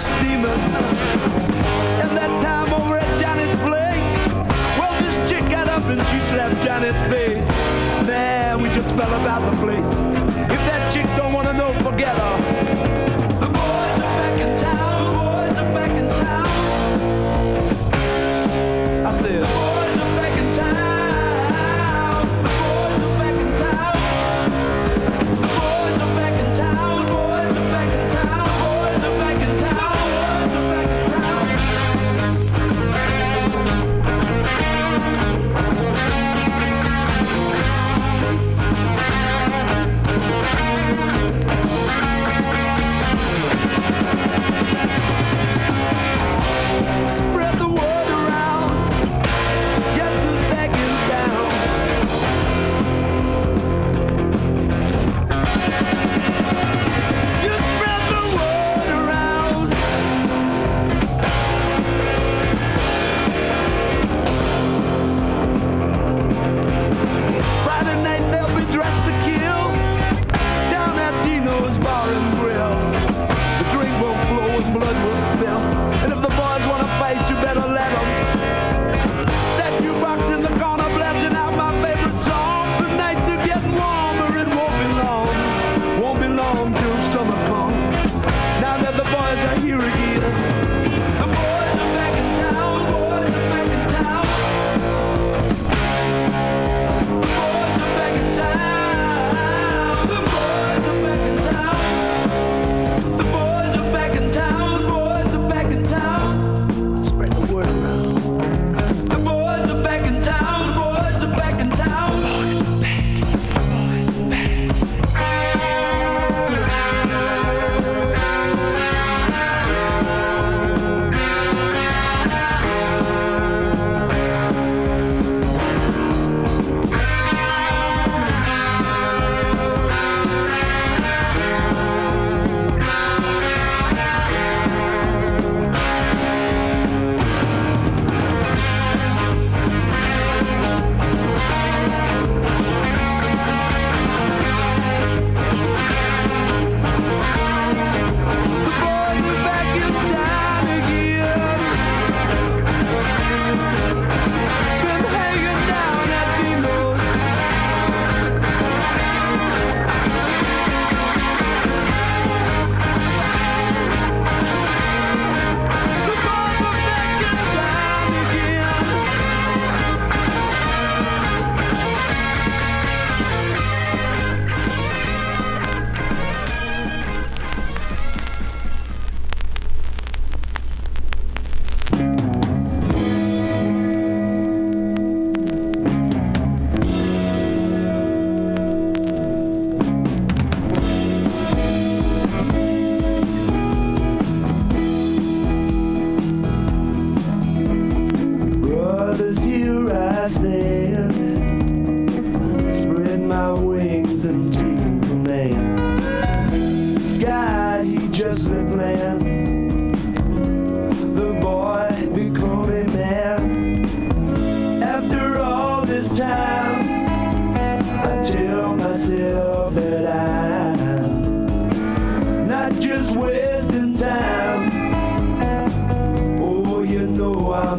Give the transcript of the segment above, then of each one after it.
steaming. And that time over at Johnny's place, well, this chick got up and she slapped Johnny's face. Man, we just fell about the place. If that chick don't wanna know, forget her.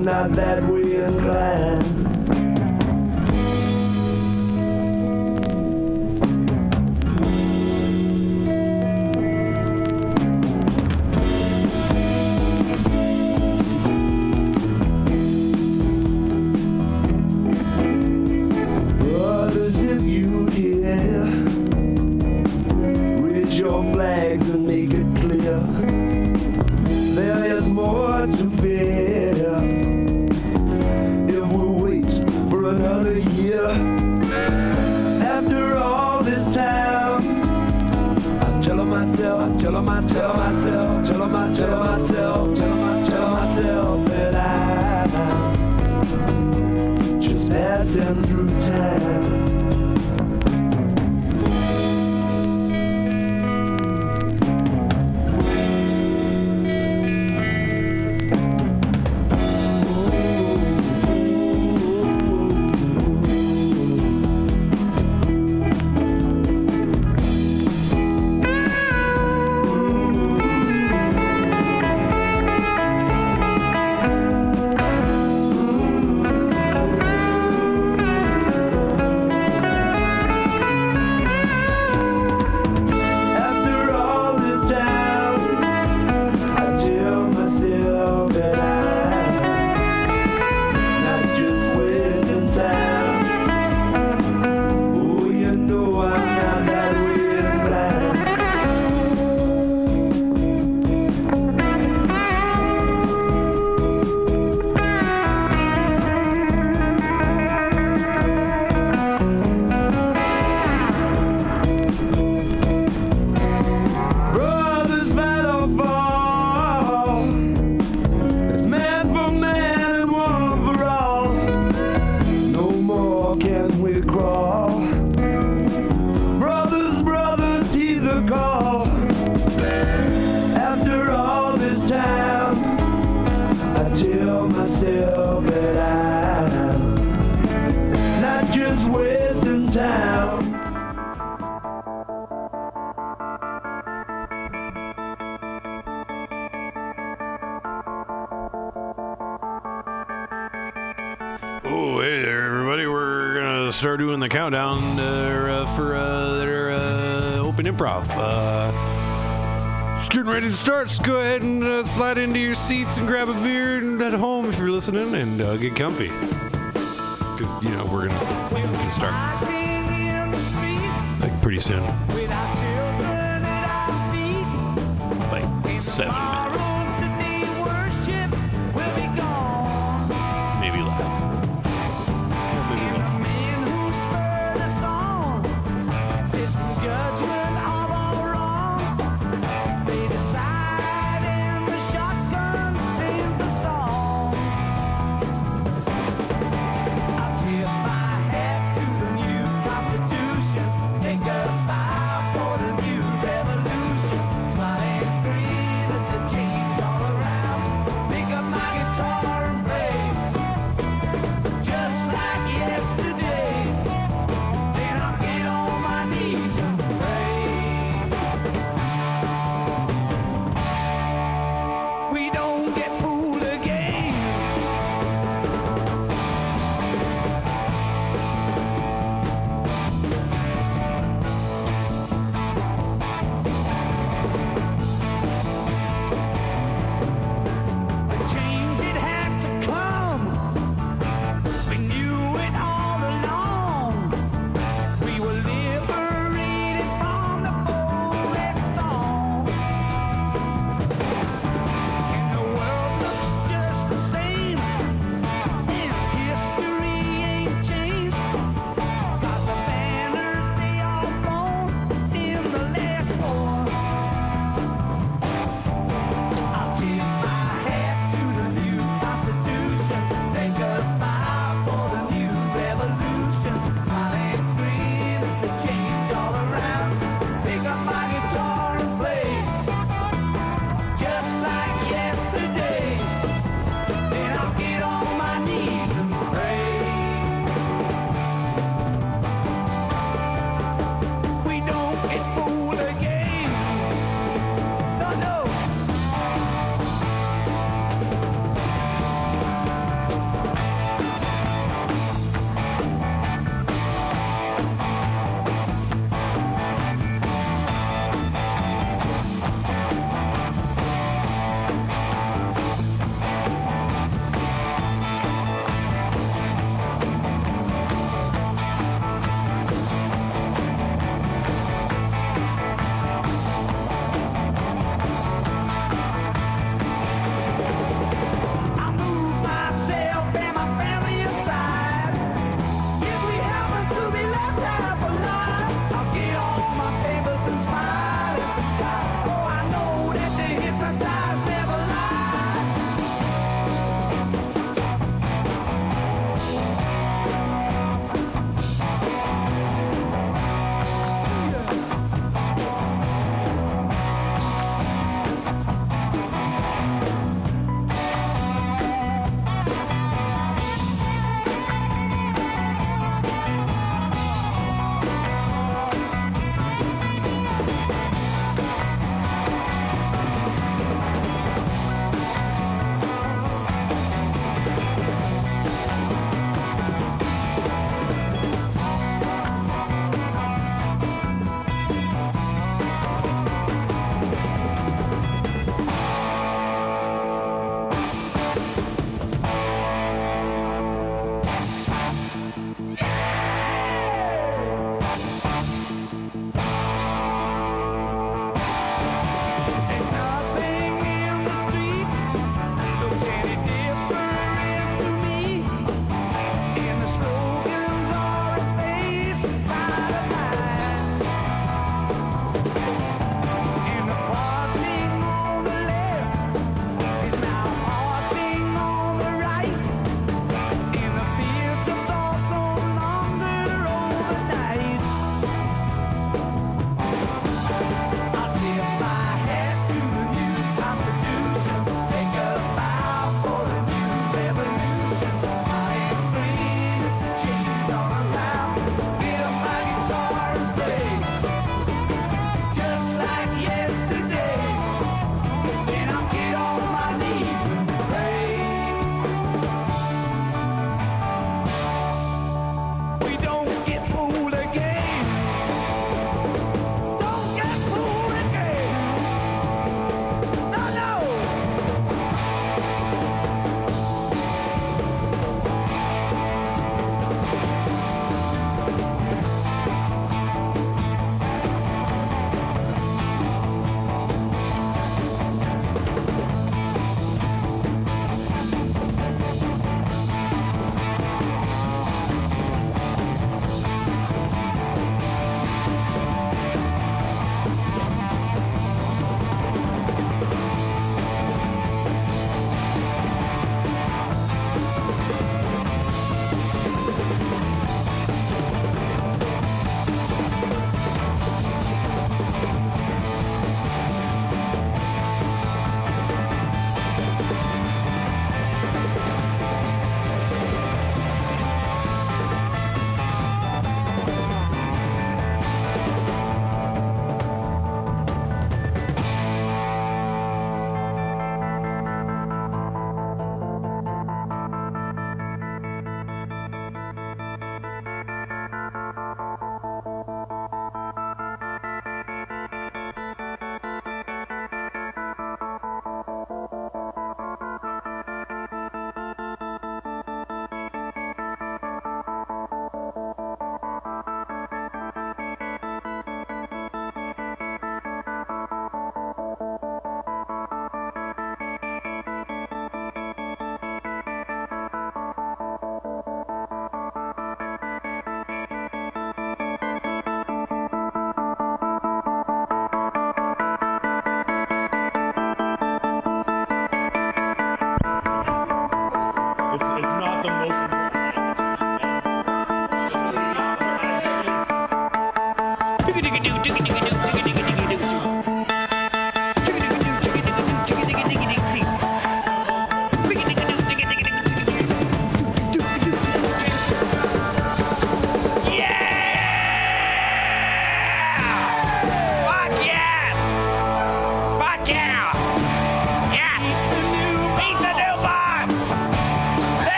I'm not that weak. off. Uh, getting ready to start. Just go ahead and uh, slide into your seats and grab a beer at home if you're listening and uh, get comfy. Because, you know, we're going to start. Like, pretty soon.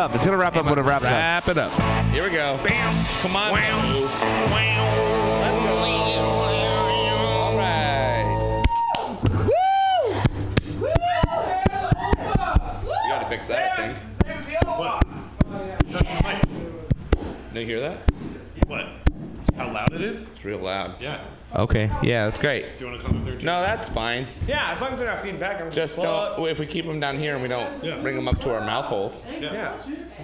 Up. It's gonna wrap up when it wraps up. Wrap it up. Here we go. Bam. Come on. Let's go. All right. Woo! Woo! You gotta fix that, I think. Touching the mic. Did you hear that? What? How loud it is? It's real loud. Yeah. Okay. Yeah, that's great. Do you want to come up there too? No, that's fine. Yeah, as long as they're not feedback, I'm Just don't. If we keep them down here and we don't Yeah. bring them up to our mouth holes. Yeah,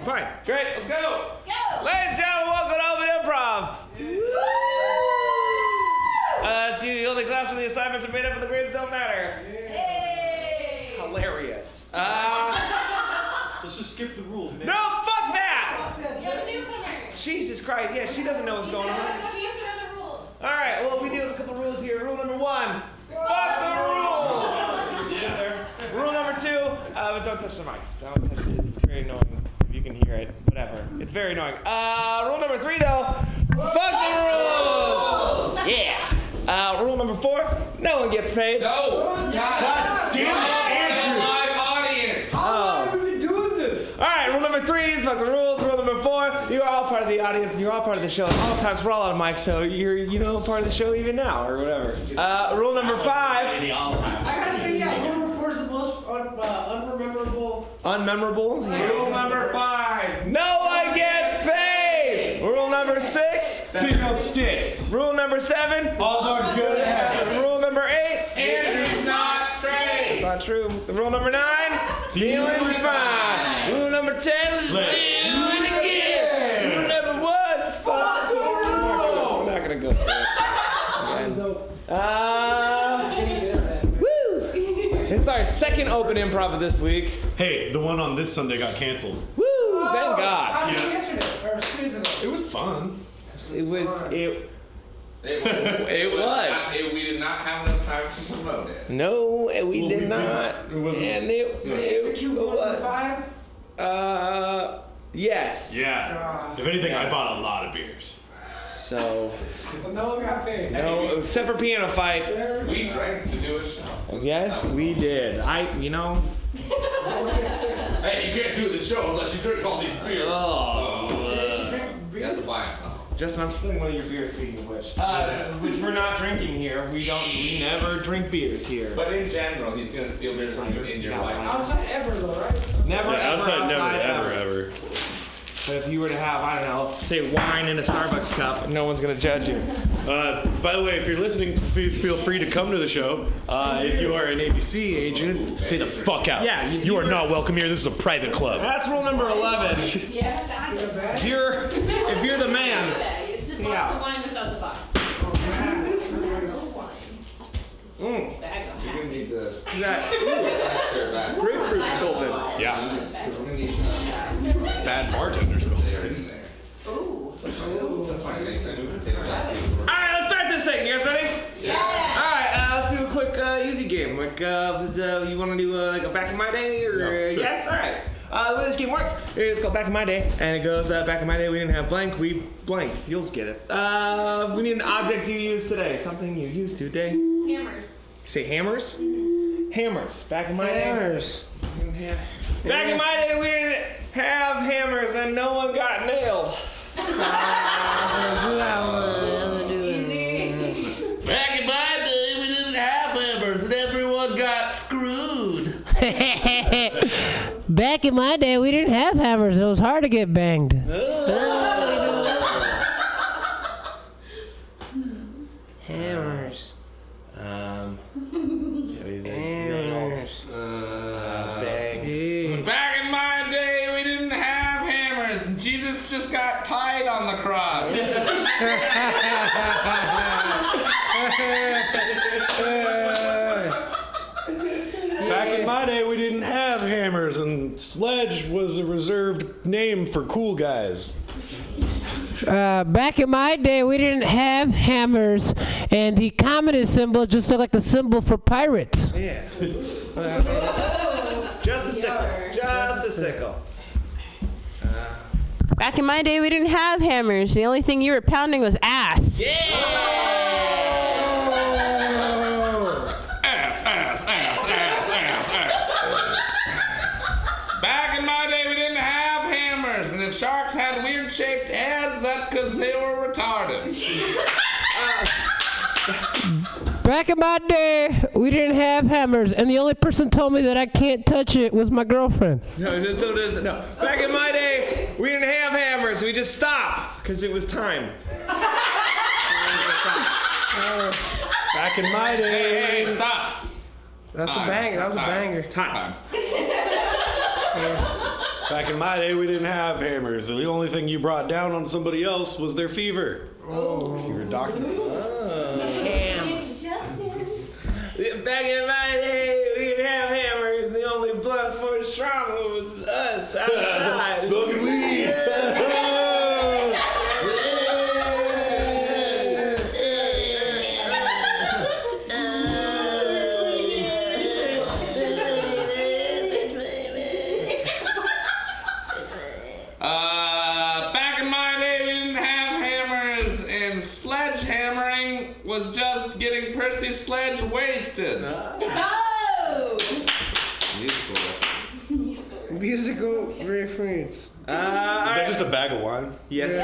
fine. Great. Let's go. Let's go. Ladies and gentlemen, welcome to Open Improv. Uh, it's the only class where the assignments are made up and the grades don't matter. Hey! Hilarious. Uh, Let's just skip the rules. Man. no, fuck that! You're a. Jesus Christ, yeah, she doesn't know what's going on. She used to know the rules. All right, well, we do have a couple rules here. Rule number one, Fuck the rules! Yes. Rule number two, uh, but don't touch the mics. Don't touch it. It's very annoying. If you can hear it, whatever. It's very annoying. Uh, rule number three, though, fuck the rules! Yeah. Uh, rule number four, no one gets paid. No. Yeah. Of the audience and you're all part of the show at all times. We're all on mic, so you're, you know, part of the show even now or whatever. Uh, rule number five, I gotta say, yeah, rule number four is the most un- uh, unrememberable. unmemorable. Rule number five. No one gets paid. Rule number six, Pick up sticks. rule number seven, All dogs go to heaven. rule number eight, Andrew's not straight. It's not true. Rule number nine, feeling fine. Rule number ten, let's do Let's it again. Rule number one, fuck the rule. We're not gonna go through it. Uh, woo! This is our second open improv of this week. Hey, the one on this Sunday got canceled. Woo! Thank God. How did yesterday? Or two days ago? It was fun. It was it. It was. It was. It, we did not have enough time to promote it. No, we Well, did we didn't. not. It wasn't- And it, it, Execute one was. to five? Uh, yes. Yeah. If anything, I bought a lot of beers. So So no one got paid. no, except for PianoFight. We drank to do a show. Yes, we did. I, you know. Hey, you can't do the show unless you drink all these beers. Oh. You have to buy them. Justin, I'm stealing one of your beers. Speaking of which, uh, which we're not drinking here. We don't. We never drink beers here. But in general, he's gonna steal beers from you in your Yeah, life. Outside ever though, right? Never. Yeah, ever outside, never, outside, ever, ever. But if you were to have, I don't know, say wine in a Starbucks cup, no one's gonna judge you. Uh, by the way, if you're listening, please feel free to come to the show. Uh, if you are an ABC agent, stay the fuck out. Yeah, you- you, are not welcome here. This is a private club. That's rule number eleven. Yeah, I. If you're, if you're the man, It's a box Yeah. of wine without the box. Mm, You're gonna need the that grapefruit sculpted. Yeah. We're gonna need Bad bartenders. That's fine. They can take that too. All right, let's start this thing. You guys ready? Yeah. All right, uh, let's do a quick uh, easy game. Like, uh, was, uh, you want to do uh, like a back in my day or Yeah, sure. yeah? All right. Uh, the way this game works is called Back in My Day, and it goes uh, Back in my day we didn't have blank, we blanked. You'll get it. Uh, we need an object you use today, something you used today. Hammers. Say hammers. Hammers. Back in my day. Hammers. Back in my day we didn't have hammers, and no one got nailed. Back in my day, we didn't have hammers, and everyone got screwed. Back in my day, we didn't have hammers. It was hard to get banged. got tied on the cross. Back in my day, we didn't have hammers, and sledge was a reserved name for cool guys. Uh, back in my day, we didn't have hammers, and the communist symbol just looked like a symbol for pirates. Yeah. Just a sickle. Just a sickle. Back in my day, we didn't have hammers. The only thing you were pounding was ass. Yeah! ass, ass, ass, ass, ass, ass. Back in my day, we didn't have hammers, and if sharks had weird shaped heads, that's because they were retarded. Uh, Back in my day, we didn't have hammers, and the only person told me that I can't touch it was my girlfriend. No, just so does no. Back in my day, we didn't have hammers. We just stopped because it was time. Back in my Hey, day, hey, stop. That's a banger. That was a Time. banger. Time. back in my day, we didn't have hammers. The only thing you brought down on somebody else was their fever. Oh, you were a doctor. It's Justin. Back in my day, we didn't have hammers. The only blunt force trauma was us outside. Smoking weed. Wasted. Oh! Musical reference. Uh, Is that just a bag of wine? Yes.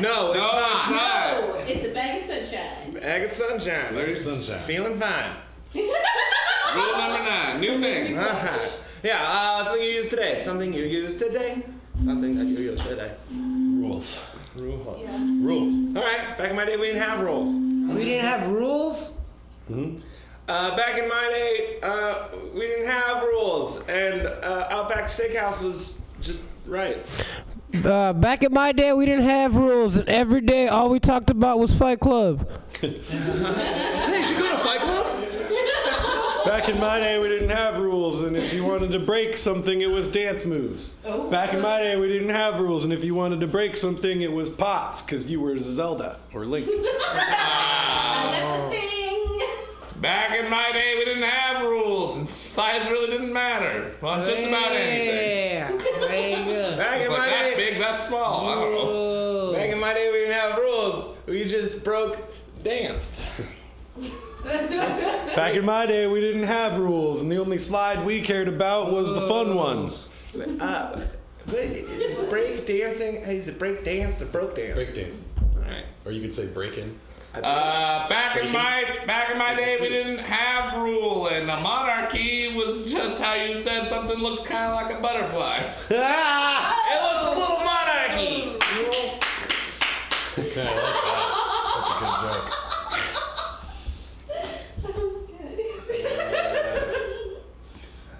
No, it's No, not. No, it's a bag of sunshine. Bag of sunshine. There's sunshine. Feeling fine. Rule number nine, new thing. Uh-huh. Yeah, uh, something you use today. Something you use today. Something that you use today. Rules. Rules. Rules. All right. Back in my day, we didn't have rules. We didn't have rules. Uh, back in my day, uh, we didn't have rules, and uh, Outback Steakhouse was just right. Uh, back in my day, we didn't have rules, and every day all we talked about was Fight Club. Hey, did you go to Fight Club? Back in my day, we didn't have rules, and if you wanted to break something, it was dance moves. Back in my day, we didn't have rules, and if you wanted to break something, it was pots, because you were Zelda or Link. That's a thing. Back in my day, we didn't have rules, and size really didn't matter on just about anything. Yeah, there you go. Back It's in like my that day, big, that small. I don't know. back in my day, we didn't have rules. We just broke, danced. Back in my day, we didn't have rules, and the only slide we cared about was the fun one. Uh, but is break dancing? Is it break dance or broke dance? Break dance. All right. Or you could say break in. Uh, back in my back in my day, we didn't have rule, and a monarchy was just how you said something looked kind of like a butterfly. It looks a little monarchy. Yeah, I like that. That's a good joke.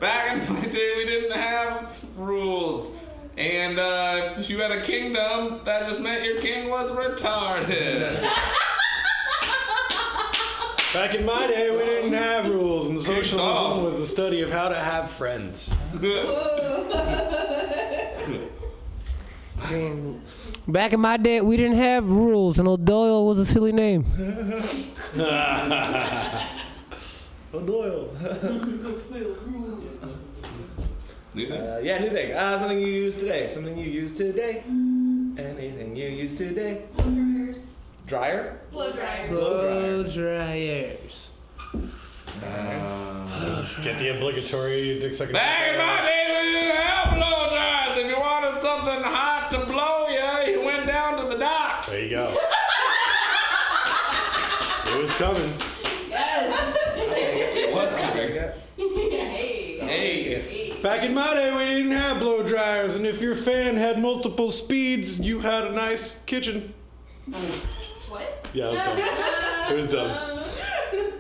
Back in my day, we didn't have rules. And uh, if you had a kingdom, that just meant your king was retarded. Back in my day, we didn't have rules, and socialism was the study of how to have friends. Back in my day, we didn't have rules, and O'Doyle was a silly name. O'Doyle. Uh, yeah, new thing. Uh, something you use today. Something you use today. Anything you use today. Blow dryers. Dryer. Blow dryers. Uh, blow dryers. Get the obligatory Dick Second. Back in my day, we didn't have blow dryers. If you wanted something hot to blow you, you went down to the dock. There you go. it was coming. Yes. What's coming? hey. Hey. Back in my day, we didn't have blow dryers, and if your fan had multiple speeds, you had a nice kitchen. What? Yeah, it was dumb. It was dumb.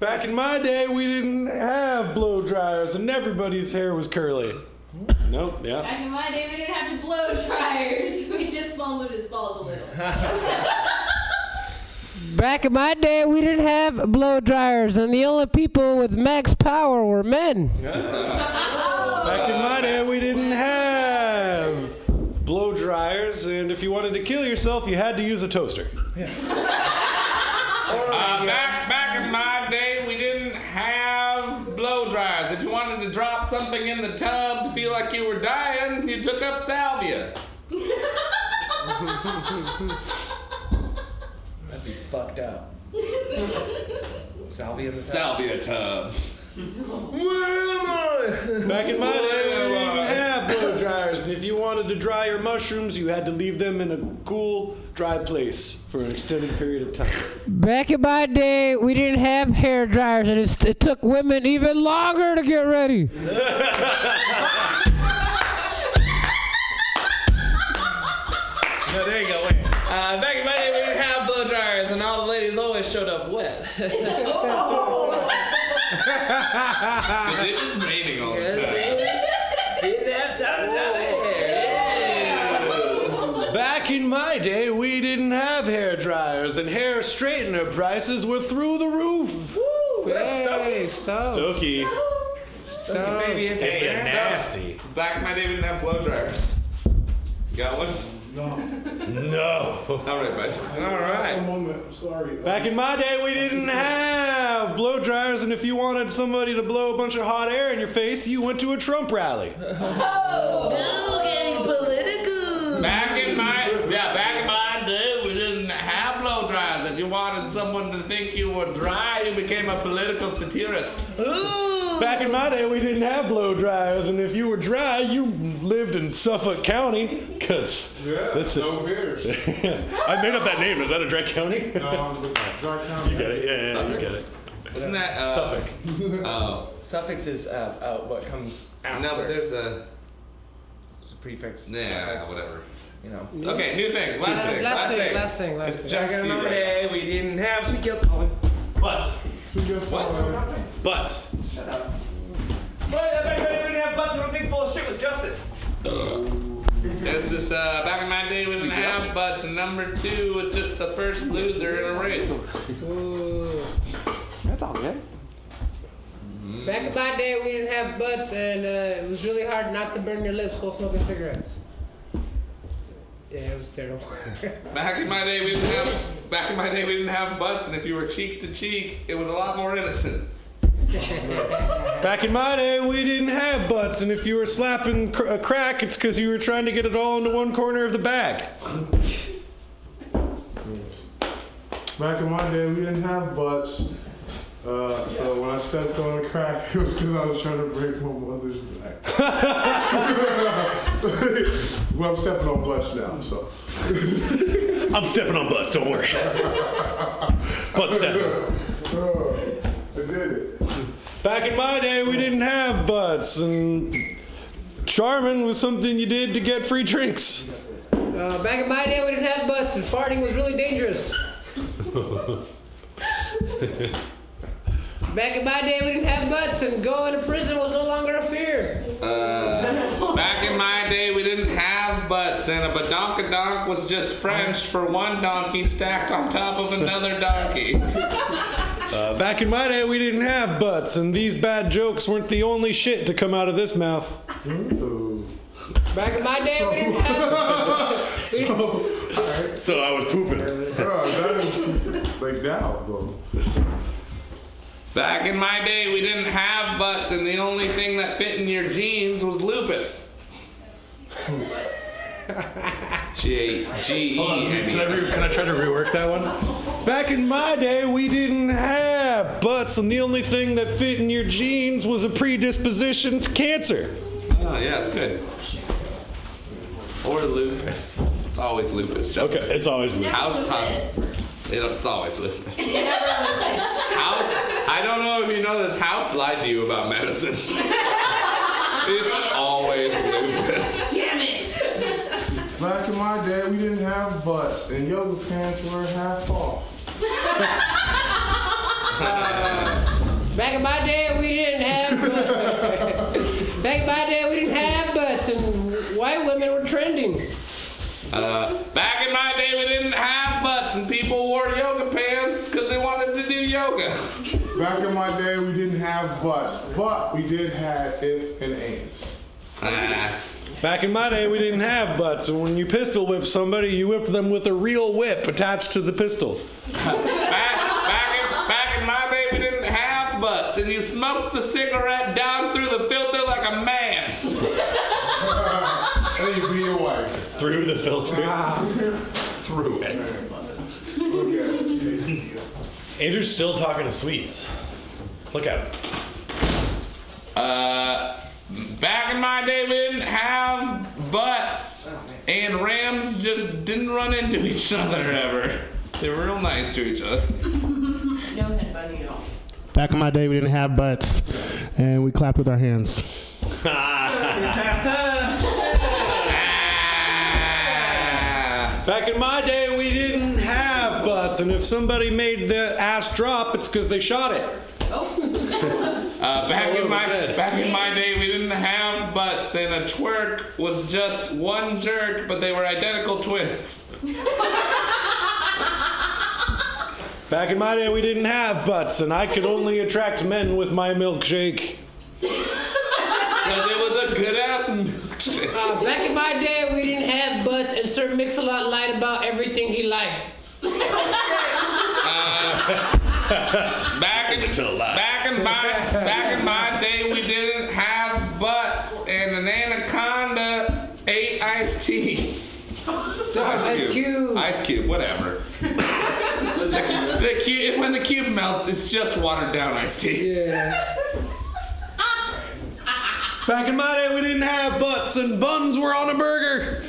Back in my day, we didn't have blow dryers, and everybody's hair was curly. Nope. Yeah. Back in my day, we didn't have to blow dryers. We just folded his balls a little. Back in my day, we didn't have blow dryers, and the only people with max power were men. Back in my day, we didn't have blow dryers, and if you wanted to kill yourself, you had to use a toaster. Uh, back back in my day, we didn't have blow dryers. If you wanted to drop something in the tub to feel like you were dying, you took up salvia. That'd be fucked up. Salvia in the Salvia tub. Where am I? Back in my day, we didn't have blow dryers, and if you wanted to dry your mushrooms, you had to leave them in a cool, dry place for an extended period of time. Back in my day, we didn't have hair dryers, and it, it took women even longer to get ready. No, there you go. Wait. Uh, back in my day, we didn't have blow dryers, and all the ladies always showed up wet. Because it was raining all the time. Didn't have time to dye their hair. Back in my day, we didn't have hair dryers, and hair straightener prices were through the roof. Hey, stop. Stokey. Baby, if Hey, you nasty. Back in my day, we didn't have blow dryers. Got one? No. No. All right, bud. All right. One moment, I'm sorry. Back in my day, we didn't have blow dryers, and if you wanted somebody to blow a bunch of hot air in your face, you went to a Trump rally. Oh. Getting political. Back in my yeah, back in my day, we didn't have blow dries. If you wanted someone to think you were dry, you became a political satirist. Ooh. Back in my day, we didn't have blow dryers, and if you were dry, you lived in Suffolk County, because that's it. No beers. I made up that name. Is that a dry county? no, dry county. You get it? Yeah, yeah, you get it. Isn't that uh, Suffolk. Oh, Suffix is uh, uh, what comes after. no, but there's a It's a prefix. yeah, suffix, whatever. You know. Okay, new thing. Last thing. Last Last thing, thing. last thing, last It's thing. just Back in you my day, we didn't have sweet kills calling. Butts. What? Butts. Right, back in my day, we didn't have butts, and I'm thinking full of shit was Justin. It's just uh, back in my day we didn't have butts, and number two was just the first loser in a race. That's all good. Back in my day, we didn't have butts, and uh, it was really hard not to burn your lips while smoking cigarettes. Yeah, it was terrible. Back in my day we didn't have back in my day we didn't have butts, and if you were cheek to cheek, it was a lot more innocent. Back in my day, we didn't have butts, and if you were slapping cr- a crack, it's because you were trying to get it all into one corner of the bag. Back in my day, we didn't have butts. Uh, so when I stepped on a crack, it was because I was trying to break my mother's back. Well, I'm stepping on butts now, so. I'm stepping on butts. Don't worry. Butt stepping. Oh, I did it. Back in my day, we didn't have butts, and charming was something you did to get free drinks. Uh, back in my day, we didn't have butts, and farting was really dangerous. Back in my day, we didn't have butts, and going to prison was no longer a fear. Uh, back in my day we didn't have butts, and a badonkadonk was just French for one donkey stacked on top of another donkey. Uh, back in my day, we didn't have butts, and these bad jokes weren't the only shit to come out of this mouth. Ooh. Back in my day, we didn't have. we, So I was pooping. Oh, that is like now, though. Back in my day we didn't have butts, and the only thing that fit in your jeans was lupus. G G Hold on, E N Can I, E. re- can I try to rework that one? Back in my day, we didn't have butts, and the only thing that fit in your jeans was a predisposition to cancer. Oh yeah, it's good. Or lupus. It's always lupus. Just Okay, it's always Luke. House tons. You it's always lupus. Never lupus. House. I don't know if you know this. House lied to you about medicine. it's my day, we didn't have butts, and yoga pants were half off. back in my day, we didn't have. Butts. back in my day, we didn't have butts, and white women were trending. Uh, back in my day, we didn't have butts, and people wore yoga pants because they wanted to do yoga. Back in my day, we didn't have butts, but we did have if and ands. Ah. Back in my day, we didn't have butts, and when you pistol whip somebody, you whipped them with a real whip attached to the pistol. back, back, in, back in my day, we didn't have butts, and you smoked the cigarette down through the filter like a man. And you be your wife. Through the filter. Through it. Okay. Andrew's still talking to sweets. Look at him. Uh, back in my day, we didn't have butts, and Rams just didn't run into each other ever. They were real nice to each other. No head bunny at all. Back in my day, we didn't have butts, and we clapped with our hands. Back in my day, we didn't have butts, and if somebody made the ass drop, it's because they shot it. Uh, back in my bed. back in my day, we didn't have butts, and a twerk was just one jerk, but they were identical twins. Back in my day, we didn't have butts, and I could only attract men with my milkshake. Because it was a good ass milkshake. Uh, back in my day, we didn't have butts, and Sir Mix-a-Lot lied about everything he liked. Uh, back in back in my back in my day, we didn't have butts, and an anaconda ate iced tea. Ice Cube. Ice Cube, whatever. the, the cube, when the cube melts, it's just watered down iced tea. Yeah. Back in my day, we didn't have butts and buns were on a burger.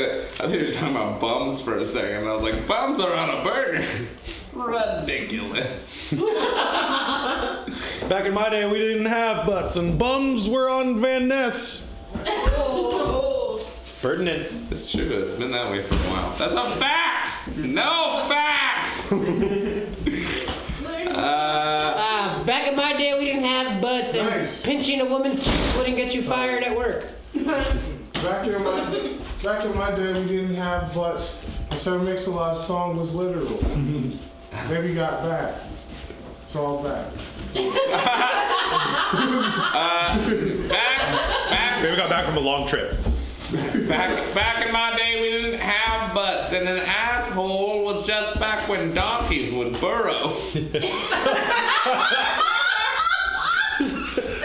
He I think you were talking about bums for a second. I was like, bums are on a burger. Ridiculous. Back in my day, we didn't have butts and bums were on Van Ness. Ferdinand. It's true. It's been that way for a while. That's a fact. No fact. uh, Uh, back in my day, we didn't have butts, and Nice. pinching a woman's cheeks wouldn't get you fired at work. Back in my back in my day, we didn't have butts. And Sir Mix-a-Lot song was literal. Mm-hmm. then we got back. It's all back. Uh, back, back, Maybe we got back from a long trip. back, back in my day, we didn't have butts, and an asshole was just back when donkeys would burrow.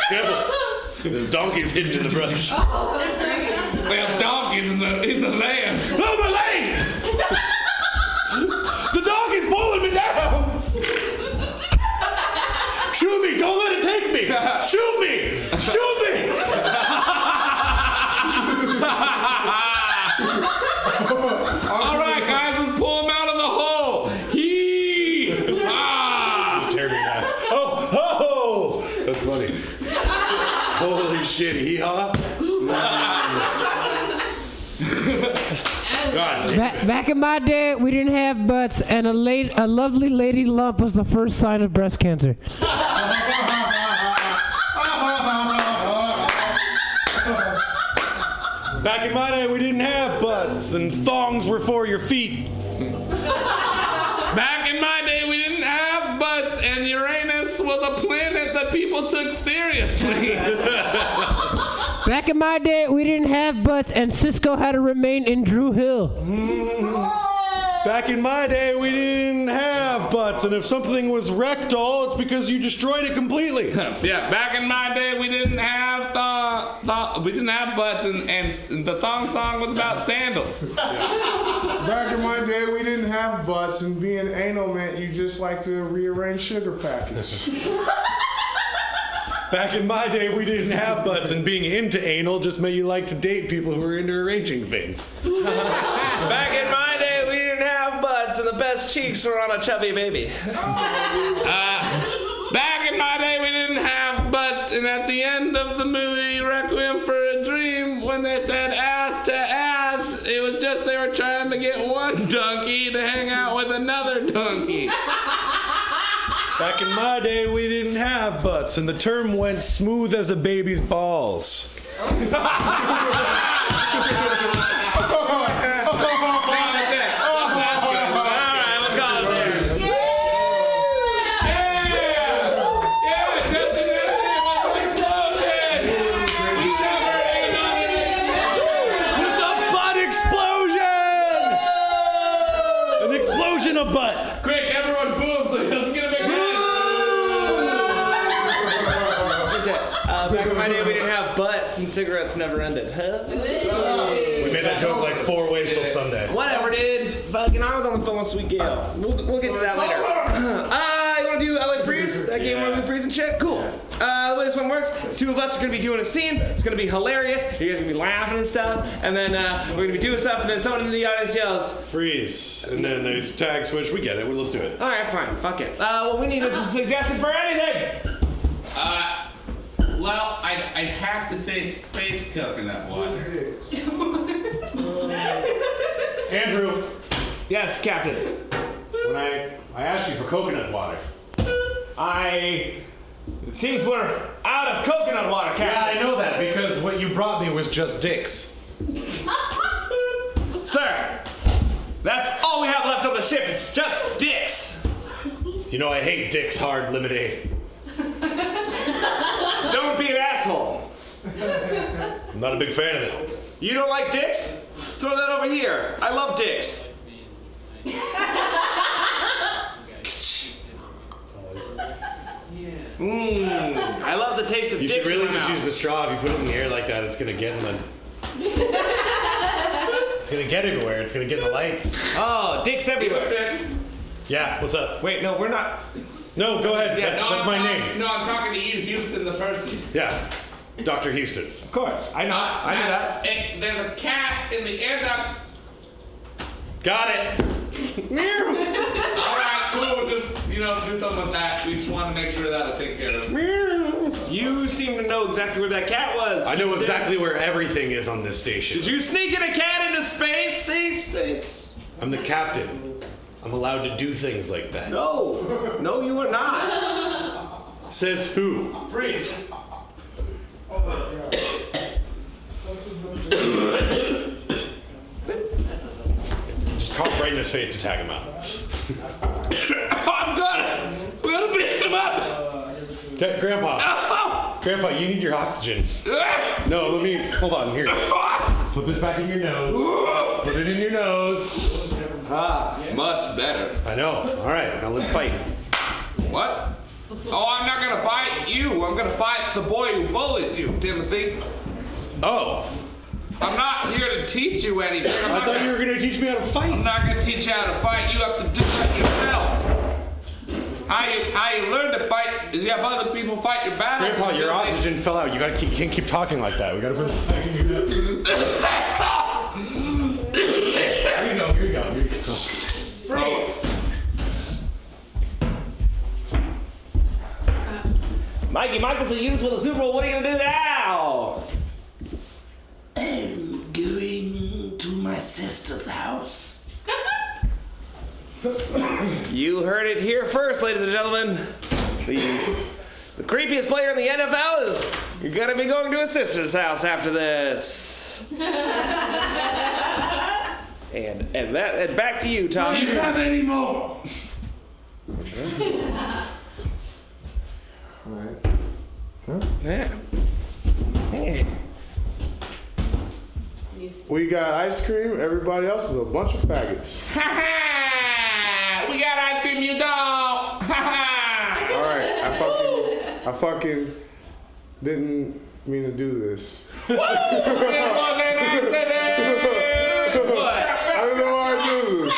Careful. There's donkeys hidden in the brush. Oh, There's donkeys in the in the land. Oh, my leg! the donkey's pulling me down! Shoot me! Don't let it take me! Shoot me! Shoot me! All right, guys, let's pull him out of the hole. He. Ah. Tear me now. Oh, oh! That's funny. Holy shit, hee haw. God damn. Back, back in my day, we didn't have butts, and a late, a lovely lady lump was the first sign of breast cancer. Back in my day, we didn't have butts and thongs were for your feet. Back in my day, we didn't have butts, and Uranus was a planet that people took seriously. Back in my day, we didn't have butts, and Sisqó had to remain in Dru Hill. Mm-hmm. Back in my day, we didn't have butts, and if something was rectal, it's because you destroyed it completely. yeah, back in my day, we didn't have thong, thong we didn't have butts, and, and the thong song was about sandals. Back in my day, we didn't have butts, and being anal meant you just like to rearrange sugar packets. Back in my day, we didn't have butts, and being into anal just made you like to date people who were into arranging things. Back in my day, we didn't have butts, and the best cheeks were on a chubby baby. Uh, back in my day, we didn't have butts, and at the end of the movie Requiem for a Dream, when they said ass to ass, it was just they were trying to get one donkey to hang out with another donkey. Back in my day, we didn't have butts, and the term went smooth as a baby's balls. cigarettes never ended. Huh? We made that joke like four ways till Sunday. Whatever, dude. Fucking, I was on the phone with Sweet Gale. We'll, we'll get to that later. uh, you want to do LA Freeze? That game where we freeze and shit? Cool. Uh, the way this one works, two of us are going to be doing a scene. It's going to be hilarious. You guys are going to be laughing and stuff. And then uh, we're going to be doing stuff, and then someone in the audience yells, Freeze. And then there's tag switch. We get it. Well, let's do it. Alright, fine. Fuck it. Uh, what we need is a suggestion for anything. Uh, well, I'd, I'd have to say space coconut water. Andrew, Yes, Captain. when I, I asked you for coconut water. I. It seems we're out of coconut water, Captain. Yeah, Captain. I know that because what you brought me was just dicks. Sir, that's all we have left on the ship is just dicks. You know I hate Dick's Hard Lemonade. Don't be an asshole. I'm not a big fan of it. You don't like dicks? Throw that over here. I love dicks. Mmm, I love the taste of dicks. You should dicks. really in my just mouth. use the straw. If you put it in the air like that, it's gonna get in the. It's gonna get everywhere. It's gonna get in the lights. Oh, dicks everywhere. Yeah, what's up? Wait, no, we're not. No, go ahead. Yeah, that's No, that's I'm my talking- name. No, I'm talking to you, Houston the Percy. Yeah, Dr. Houston. Of course. I know. I know that. Eh, there's a cat in the end of. Got it. All right, cool. Just you know, do something with that. We just want to make sure that is taken care of. You seem to know exactly where that cat was. I know Houston. exactly where everything is on this station. Did you sneak in a cat into space? Say, say. I'm the captain. I'm allowed to do things like that. No, no, you are not. Says who? Freeze. Just cough right in his face to tag him out. I'm gonna. We're gonna beat him up. Ta- Grandpa. Grandpa, you need your oxygen. No, let me. Hold on. Here. Put this back in your nose. Put it in your nose. Ah, much better. I know. All right, now let's fight. What? Oh, I'm not gonna fight you. I'm gonna fight the boy who bullied you, Timothy. Oh. I'm not here to teach you anything. I'm I thought gonna- you were gonna teach me how to fight. I'm not gonna teach you how to fight. You have to do it yourself. How you how you learn to fight is you have other people fight your battles. Grandpa, your until they- oxygen fell out. You gotta keep, you can't keep talking like that. We gotta put this back in your nose. Here you go. Here you go. Here you go. Freeze. Uh, Mikey Michaelson used with a Super Bowl. What are you gonna do now? I'm going to my sister's house. You heard it here first, ladies and gentlemen. The, the creepiest player in the NFL is you're gonna be going to his sister's house after this. And and that and back to you, Tom. Do you have any more? All right. Yeah. Yeah. We got ice cream. Everybody else is a bunch of faggots. Ha ha! We got ice cream, you don't. Ha ha! All right, I fucking, I fucking didn't mean to do this. It was an accident. What? I don't know why I do this.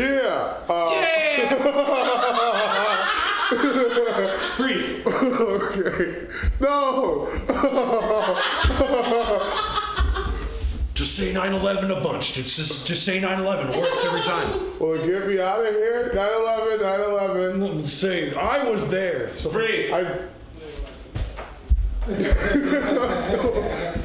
Yeah. Uh, Freeze. okay. No. Just say 9/11 a bunch. Just just, just say 9/11. Works every time. well, get me out of here. 9/11. 9/11. Say I was there. So Freeze. I.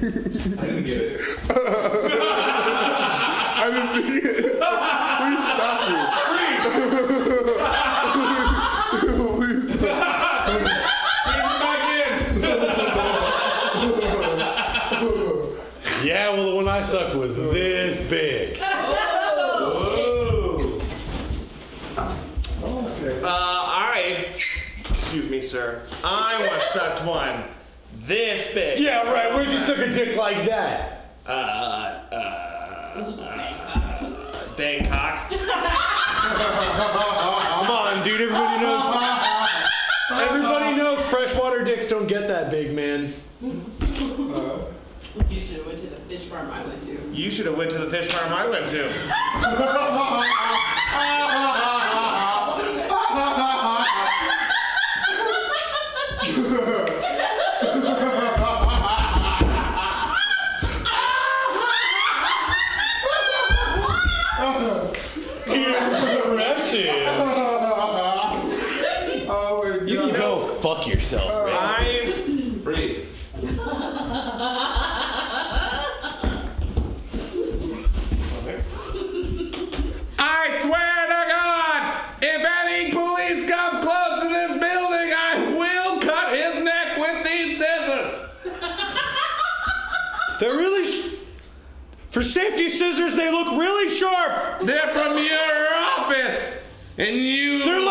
didn't get it. I didn't think it. Please stop this. Please stop. Back in. Yeah, well, the one I sucked was this big. Uh, all right. excuse me, sir. I once sucked one this big. Yeah, right. Where'd you suck a dick like that? Uh, uh, uh, Bangkok. Come on, dude. Everybody knows. Everybody knows freshwater dicks don't get that big, man. You should have went to the fish farm I went to. You should have went to the fish farm I went to. Impressive. Oh my god. You can go fuck yourself, man. I'm Freeze. I swear to God, if any police come close to this building, I will cut his neck with these scissors. They're really. Sh- for safety scissors, they look really sharp. They're from your office, and you. They're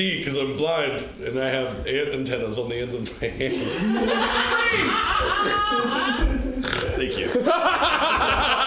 see because I'm blind and I have ant antennas on the ends of my hands. Thank you.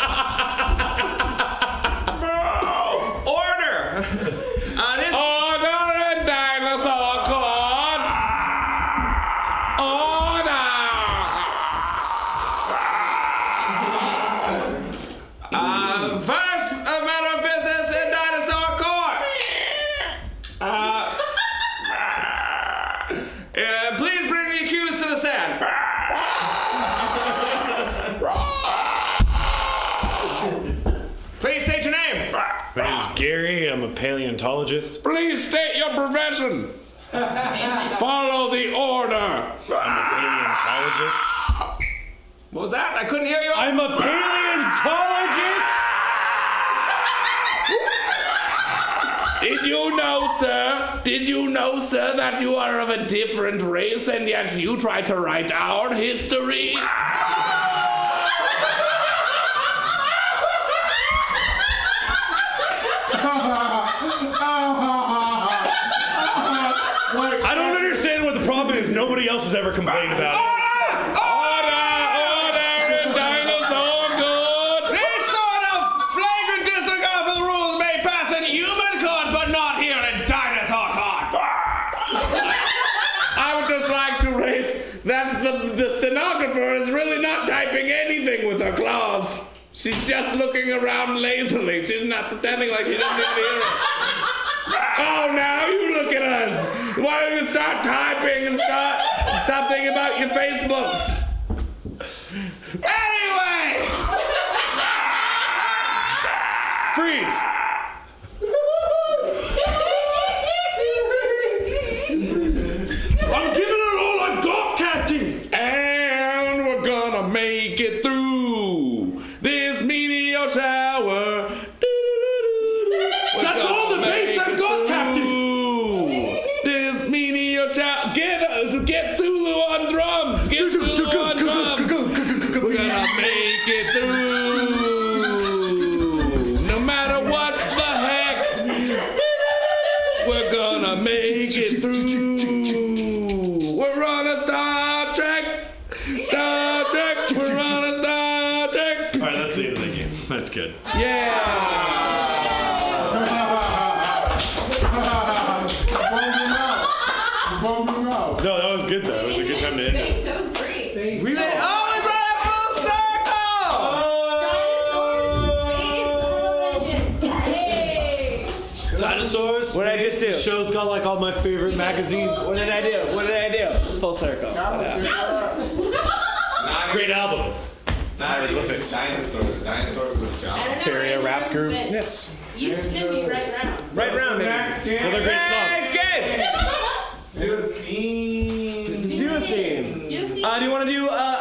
Did you know, sir, that you are of a different race and yet you try to write our history? I don't understand what the problem is. Nobody else has ever complained about it. looking around lazily. She's not pretending like she doesn't even hear it. Oh, now you look at us. Why don't you start typing and start stop thinking about your Facebooks? Anyway, freeze. full circle. Uh, great album. Hieroglyphics. Dinosaurs. Dinosaurs with John. Area rap group. Yes. You skipped me right round. Right round, Max. Another great song. Next Game. Let's do a scene. Let's do a scene. Do uh, you want to do? Uh,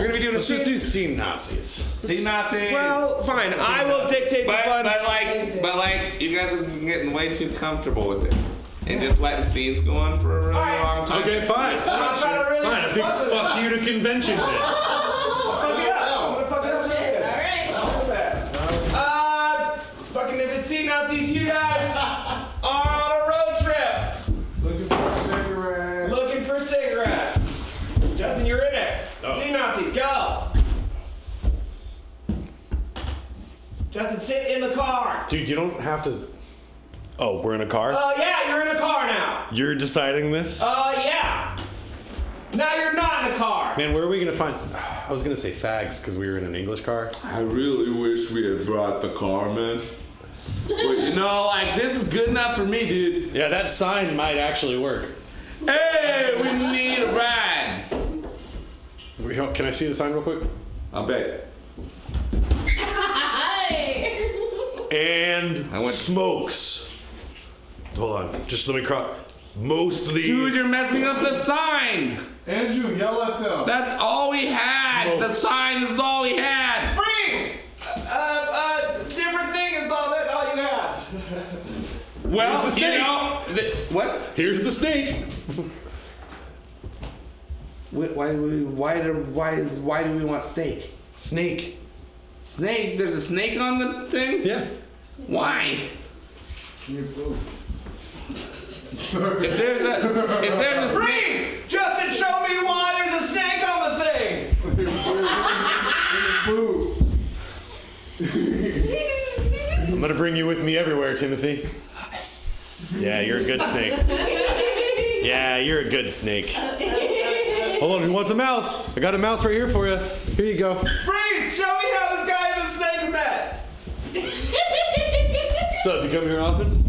We're gonna be doing. Let's a just do scene Nazis. Scene Nazis. Well, fine. I will dictate this But, one. but like, but like, you guys are getting way too comfortable with it, and just letting scenes go on for a really long time. Okay, fine. Fine. I'm trying to really. I think fuck you to convention then. Dude, you don't have to. Oh, we're in a car? Uh, yeah, you're in a car now. You're deciding this? Uh, yeah. Now you're not in a car. Man, where are we gonna find. I was gonna say fags because we were in an English car. I really wish we had brought the car, man. But you know, like this is good enough for me, dude. Yeah, that sign might actually work. Hey, we need a ride. We- Can I see the sign real quick? I bet. And I went- smokes. Hold on, just let me cross. Mostly. Dude, you're messing up the sign. Andrew, yell at them. That's all we had. The sign is all we had. Freeze! Uh, uh, different thing is all that all you have. Well, Here's the you snake. know, th- what? Here's the snake. Wh- Why do we? Why do? Why is? Why do we want steak? Snake. Snake? There's a snake on the thing. Yeah. Why? If there's a, if there's a snake, Freeze! Justin, show me why there's a snake on the thing. I'm gonna bring you with me everywhere, Timothy. Yeah, you're a good snake. Yeah, you're a good snake. Hold on, who wants a mouse? I got a mouse right here for you. Here you go. Freeze! Show me how this guy and the snake met. So, you come here often?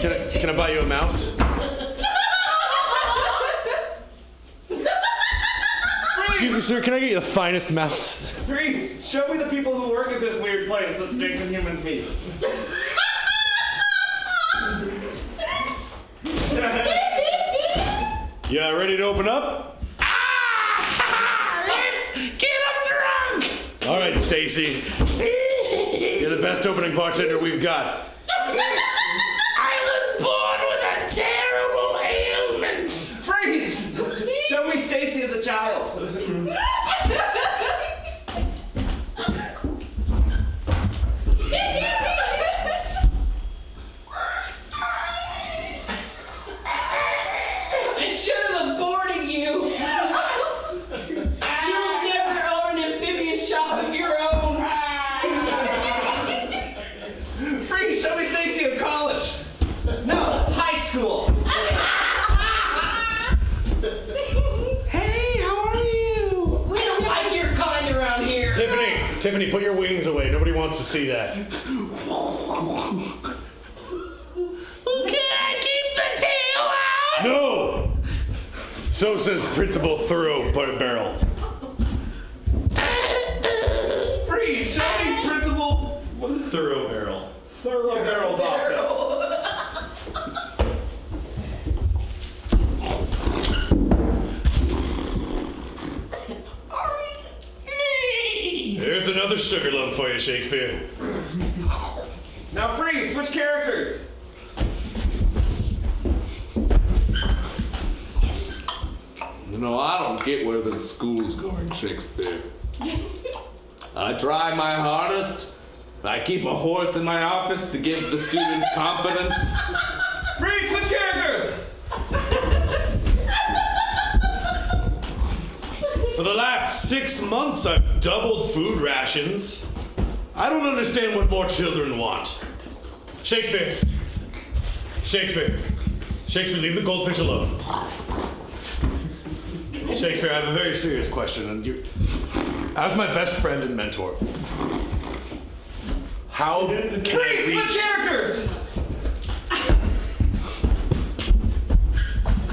Can I, can I buy you a mouse? Excuse me, sir, can I get you the finest mouse? Freeze! Show me the people who work at this weird place that snakes and humans meet. Yeah, ready to open up? let's get him drunk. All right, Stacy. You're the best opening bartender we've got. Tiffany, Tiffany, put your wings away. Nobody wants to see that. Can I keep the tail out? No! So says Principal Thorough Bar- Barrel. Freeze! Show me Principal. What is Thorough Barrel. Thorough Barrel's office. There's sugar lump for you, Shakespeare. Now freeze! Switch characters. You know, I don't get where the school's going, Shakespeare. I try my hardest. I keep a horse in my office to give the students confidence. Freeze! Switch characters. For the last six months, I've doubled food rations. I don't understand what more children want. Shakespeare. Shakespeare. Shakespeare, leave the goldfish alone. Shakespeare, I have a very serious question, and you, as my best friend and mentor, how can I Freeze! Switch characters.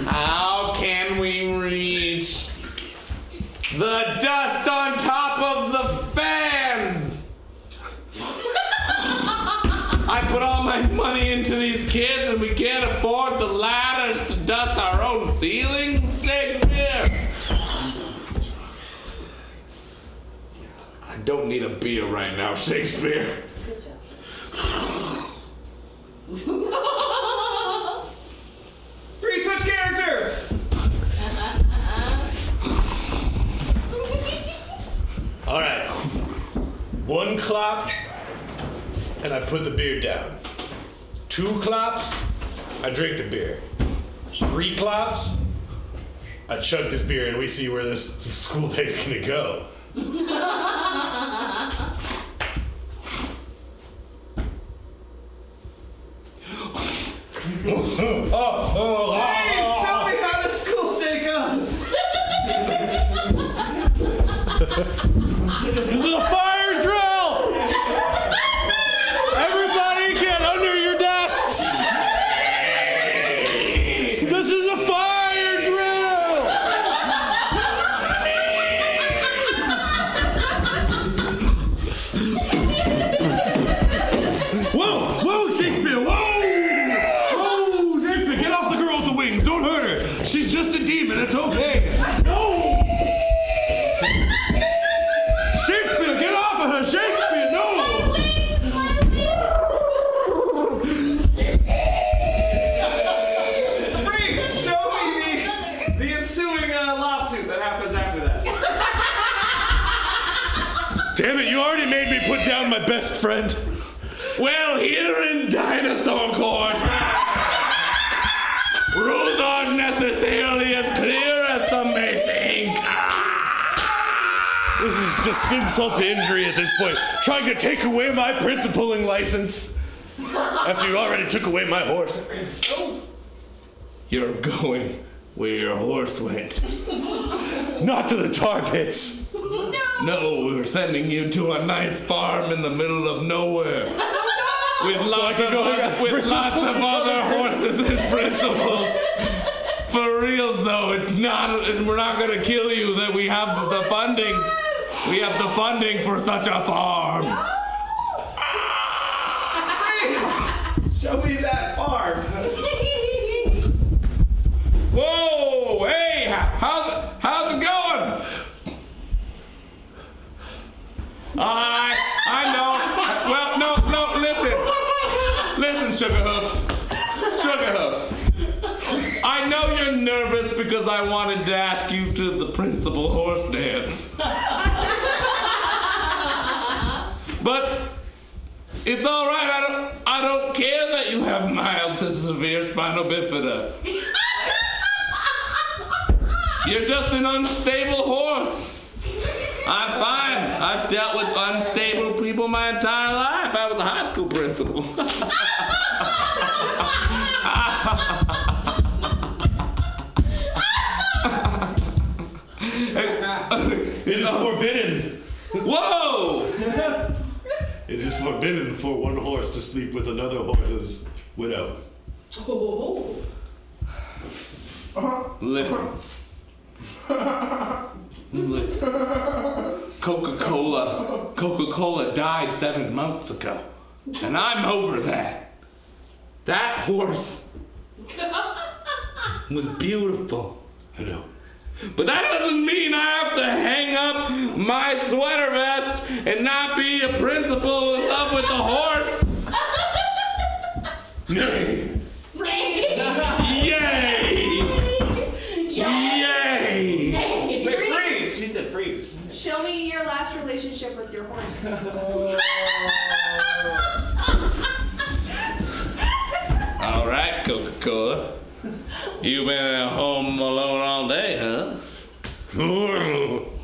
How can we reach the dust on top of the fans? I put all my money into these kids and we can't afford the ladders to dust our own ceilings, Shakespeare. I don't need a beer right now, Shakespeare. clop, and I put the beer down. Two clops, I drink the beer. Three clops, I chug this beer, and we see where this school day's gonna go. oh, oh, Hey, tell me how the school day goes. This is a friend. Well, here in Dinosaur Court, rules aren't necessarily as clear as some may think. This is just insult to injury at this point. Trying to take away my principaling license after you already took away my horse. You're going where your horse went. Not to the tar pits. No, we're sending you to a nice farm in the middle of nowhere. Oh, with, So lots, of, go oth- hang out with with lots of other horses and principals. For reals though, it's not and we're not gonna kill you that we have the oh, funding. We have the funding for such a farm. Show me that uh, farm. Whoa, hey, h- how's it, how's it going? I I know. Well, no, no, listen. Listen, Sugar Hoof. Sugar Hoof. I know you're nervous because I wanted to ask you horse dance. But it's all right. I don't I don't care that you have mild to severe spinal bifida. You're just an unstable horse. I'm fine. I've dealt with unstable people my entire life. I was a high school principal. is forbidden. Whoa! It is forbidden for one horse to sleep with another horse's widow. Oh. Uh-huh. Listen. Uh-huh. Listen. Coca-Cola. Coca-Cola died seven months ago. And I'm over that. That horse was beautiful. I know. But that doesn't mean I have to hang up my sweater vest and not be a principal in love with the horse. Nay. Yay! Yay! Wait, freeze! She said freeze. Show me your last relationship with your horse. All right, Coca-Cola. You've been at home alone all day, huh?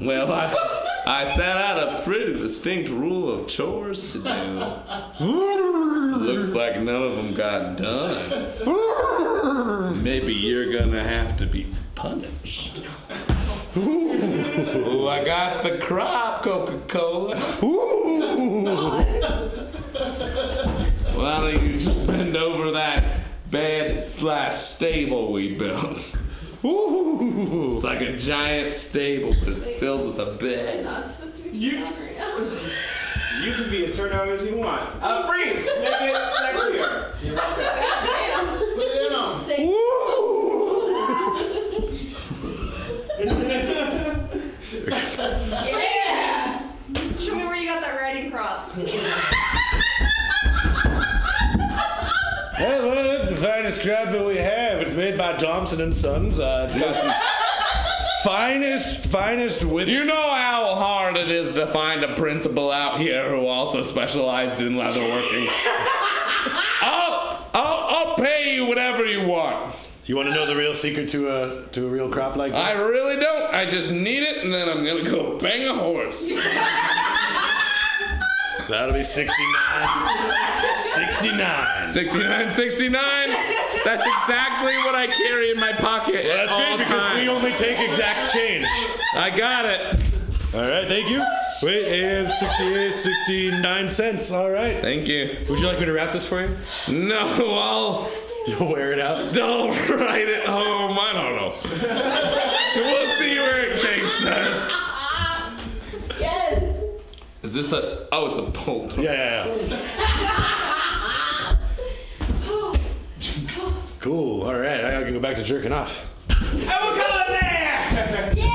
well, I, I set out a pretty distinct rule of chores to do. Looks like none of them got done. Maybe you're gonna have to be punished. Ooh, I got the crop, Coca-Cola. Why don't you just bend over that bed slash stable we built? Ooh. It's like a giant stable, but it's filled with a bed. Not supposed to be You- right now. You can be as turned on as you want. Uh, freeze! Make it sexier. You're welcome. Put it in on. Yeah! Show me where you got that riding crop. Hey, well, it's the finest crab that we have. It's made by Thompson and Sons. Uh, it's got finest, finest with. You know how hard it is to find a principal out here who also specialized in leatherworking. I'll, I'll, I'll pay you whatever you want. You want to know the real secret to a to a real crop like this? I really don't. I just need it, and then I'm gonna go bang a horse. That'll be 69. 69. 69, 69. That's exactly what I carry in my pocket. Well, that's at great all because times. we only take exact change. I got it. All right, thank you. Wait, and 68, 69 cents. All right. Thank you. Would you like me to wrap this for you? No, I'll. You'll wear it out. Don't write it home. I don't know. we'll see where it takes us. Yes. Is this a? Oh, it's a bolt. Yeah, yeah, yeah. Cool. All right, I can go back to jerking off. And we'll call it there. Yeah!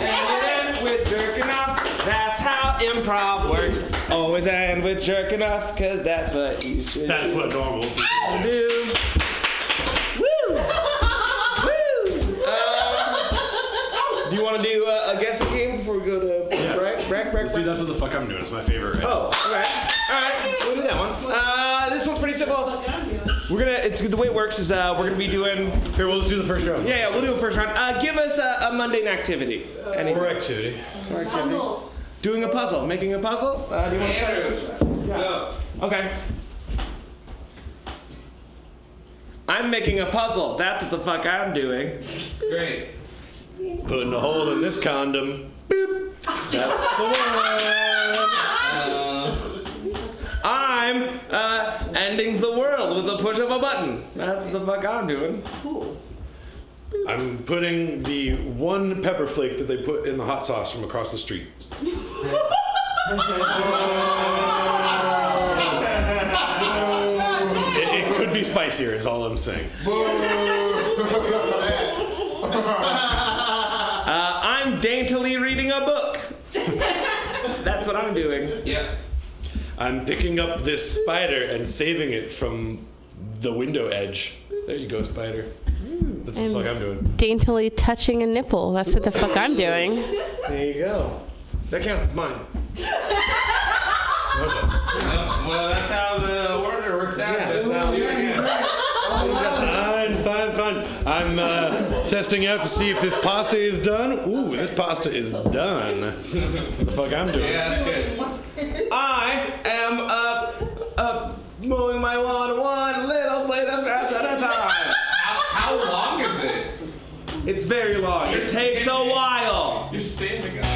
And end with jerking off. That's how improv works. Always end with jerking off, cause that's what you should That's do. what normal people do. Woo! Woo! Uh, do you want to do uh, a guessing game before we go to break? Break, break, Let's do break. that's what the fuck I'm doing. It's my favorite. Right? Oh, okay. All right, we'll do that one. Uh, this one's pretty simple. We're gonna. It's the way it works is uh, we're gonna be doing. Here, we'll just do the first round. Yeah, yeah, we'll do a first round. Uh, give us a, a mundane activity. Any Or activity. or activity. Puzzles. Doing a puzzle, making a puzzle. Uh, do you want to start? Go. Okay. I'm making a puzzle. That's what the fuck I'm doing. Great. Putting a hole in this condom. Boop. That's the one. Uh, I'm uh, ending the world with a push of a button. That's the fuck I'm doing. Cool. I'm putting the one pepper flake that they put in the hot sauce from across the street. It, it could be spicier, is all I'm saying. Uh, I'm daintily reading a book. That's what I'm doing. yeah. I'm picking up this spider and saving it from the window edge. There you go, spider. That's the fuck I'm doing. Daintily touching a nipple. That's what the fuck I'm doing. There you go. That counts as mine. Uh, well, that's how the order worked out. Yeah, That's that's how how- you again. Fine, fine, fine. I'm uh, testing out to see if this pasta is done. Ooh, this pasta is done. That's the fuck I'm doing. Yeah, that's good. I am uh, uh, mowing my lawn one little blade of grass at a time. How, how long is it? It's very long. It takes a while. You're standing up.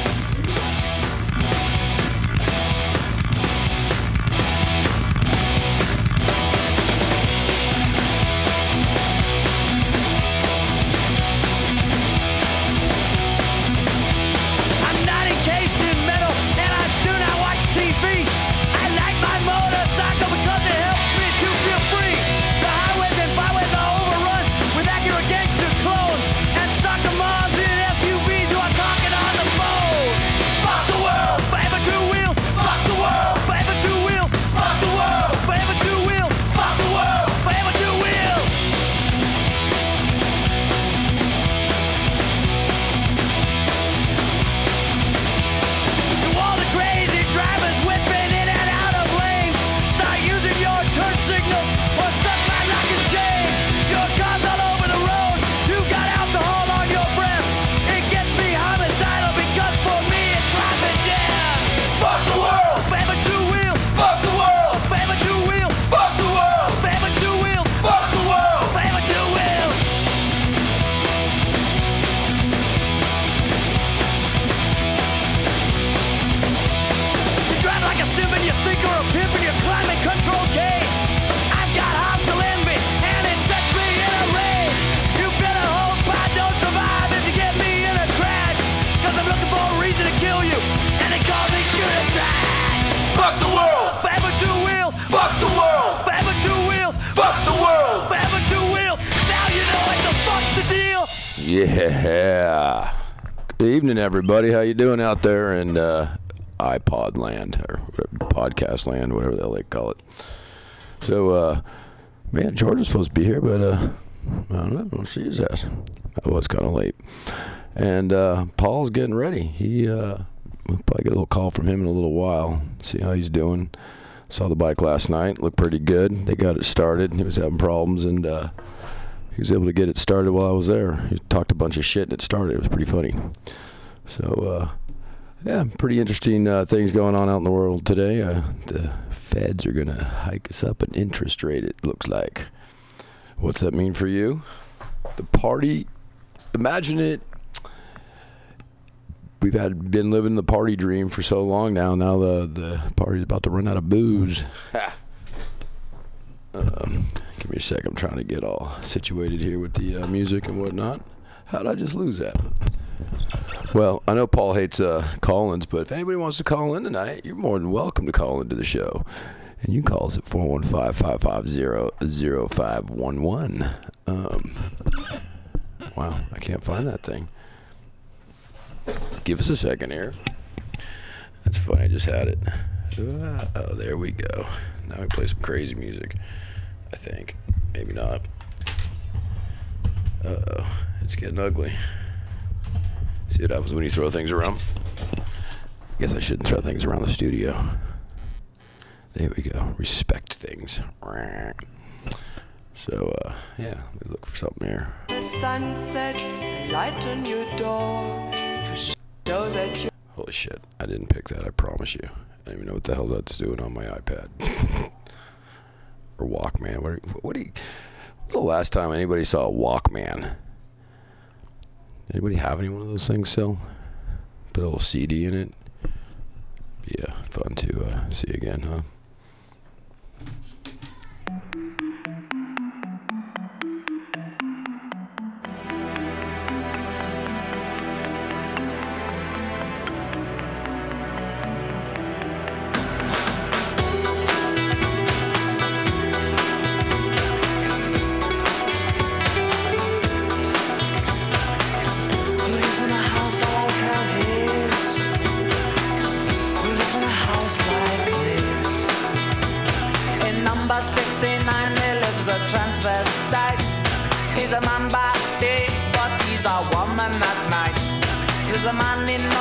Yeah. Good evening, everybody. How you doing out there in uh, iPod land or podcast land, whatever the hell they call it? So, uh, man, George was supposed to be here, but uh, I don't know. We'll see his ass. That was kind of late. And uh, Paul's getting ready. He uh, we'll probably get a little call from him in a little while. See how he's doing. Saw the bike last night. Looked pretty good. They got it started. He was having problems, and uh, he was able to get it started while I was there. He talked a bunch of shit, and it started. It was pretty funny. So, uh, yeah, pretty interesting uh, things going on out in the world today. Uh, the feds are going to hike us up an interest rate, it looks like. What's that mean for you? The party, imagine it. We've had been living the party dream for so long now. Now the the party's about to run out of booze. Um, give me a sec. I'm trying to get all situated here with the uh, music and whatnot. How did I just lose that? Well, I know Paul hates uh, call-ins, but if anybody wants to call in tonight, you're more than welcome to call into the show. And you can call us at 415-550-0511. Um, wow, I can't find that thing. Give us a second here. That's funny, I just had it. Ah, Oh, there we go. Now we play some crazy music. I think. Maybe not. Uh oh. It's getting ugly. See what happens when you throw things around? Guess I shouldn't throw things around the studio. There we go. Respect things. So, uh, yeah, let me look for something here. The sunset, light on your door show that you Holy shit. I didn't pick that, I promise you. I don't even know what the hell that's doing on my iPad. or Walkman. What, do- what do you. When's the last time anybody saw a Walkman? Anybody have any one of those things still? Put a little CD in it. Yeah, fun to uh, see again, huh? A woman at night. There's a man in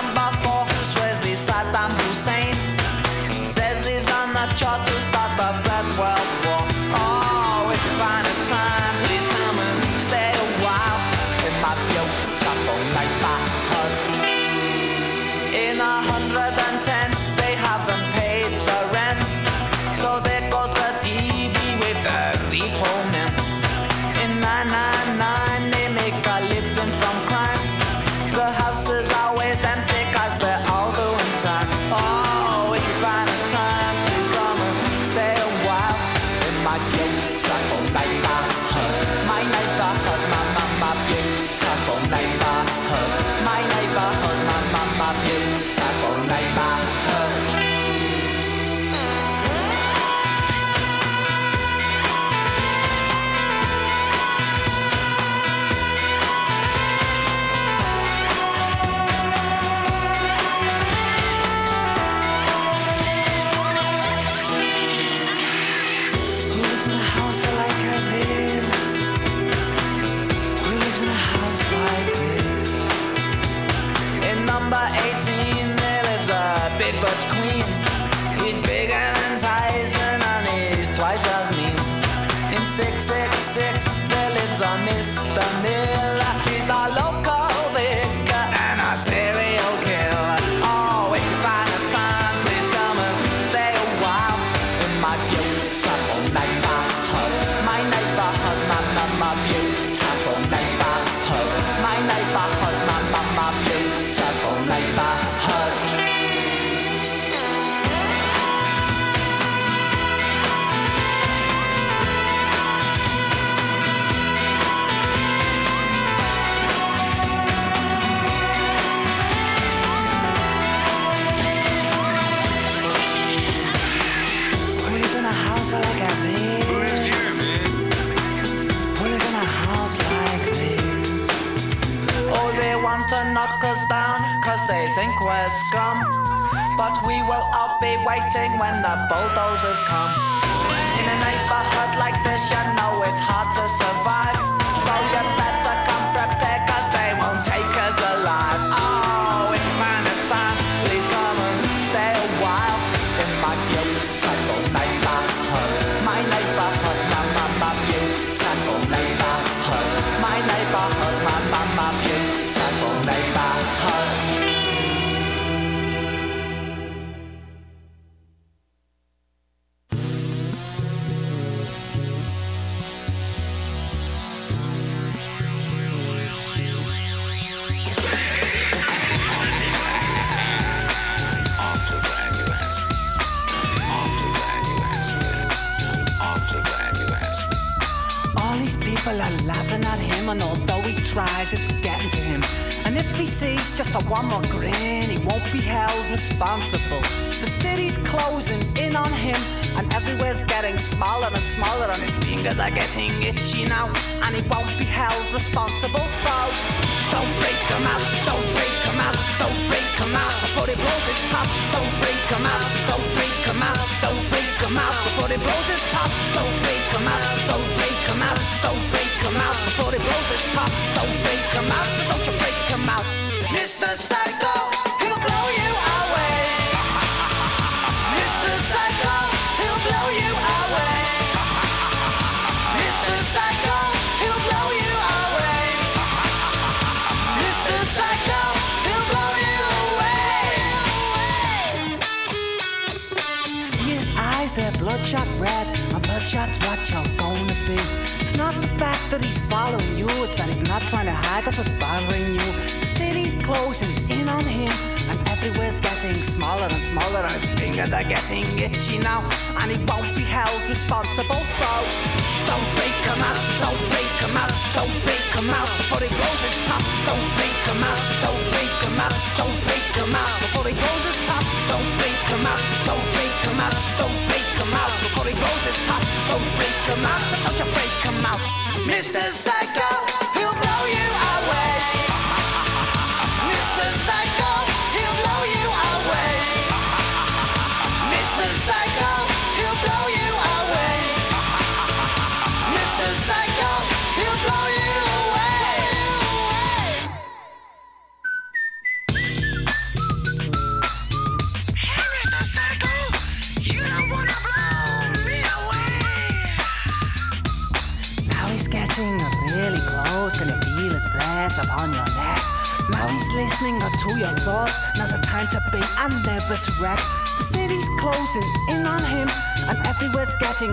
Este Mr. Psycho.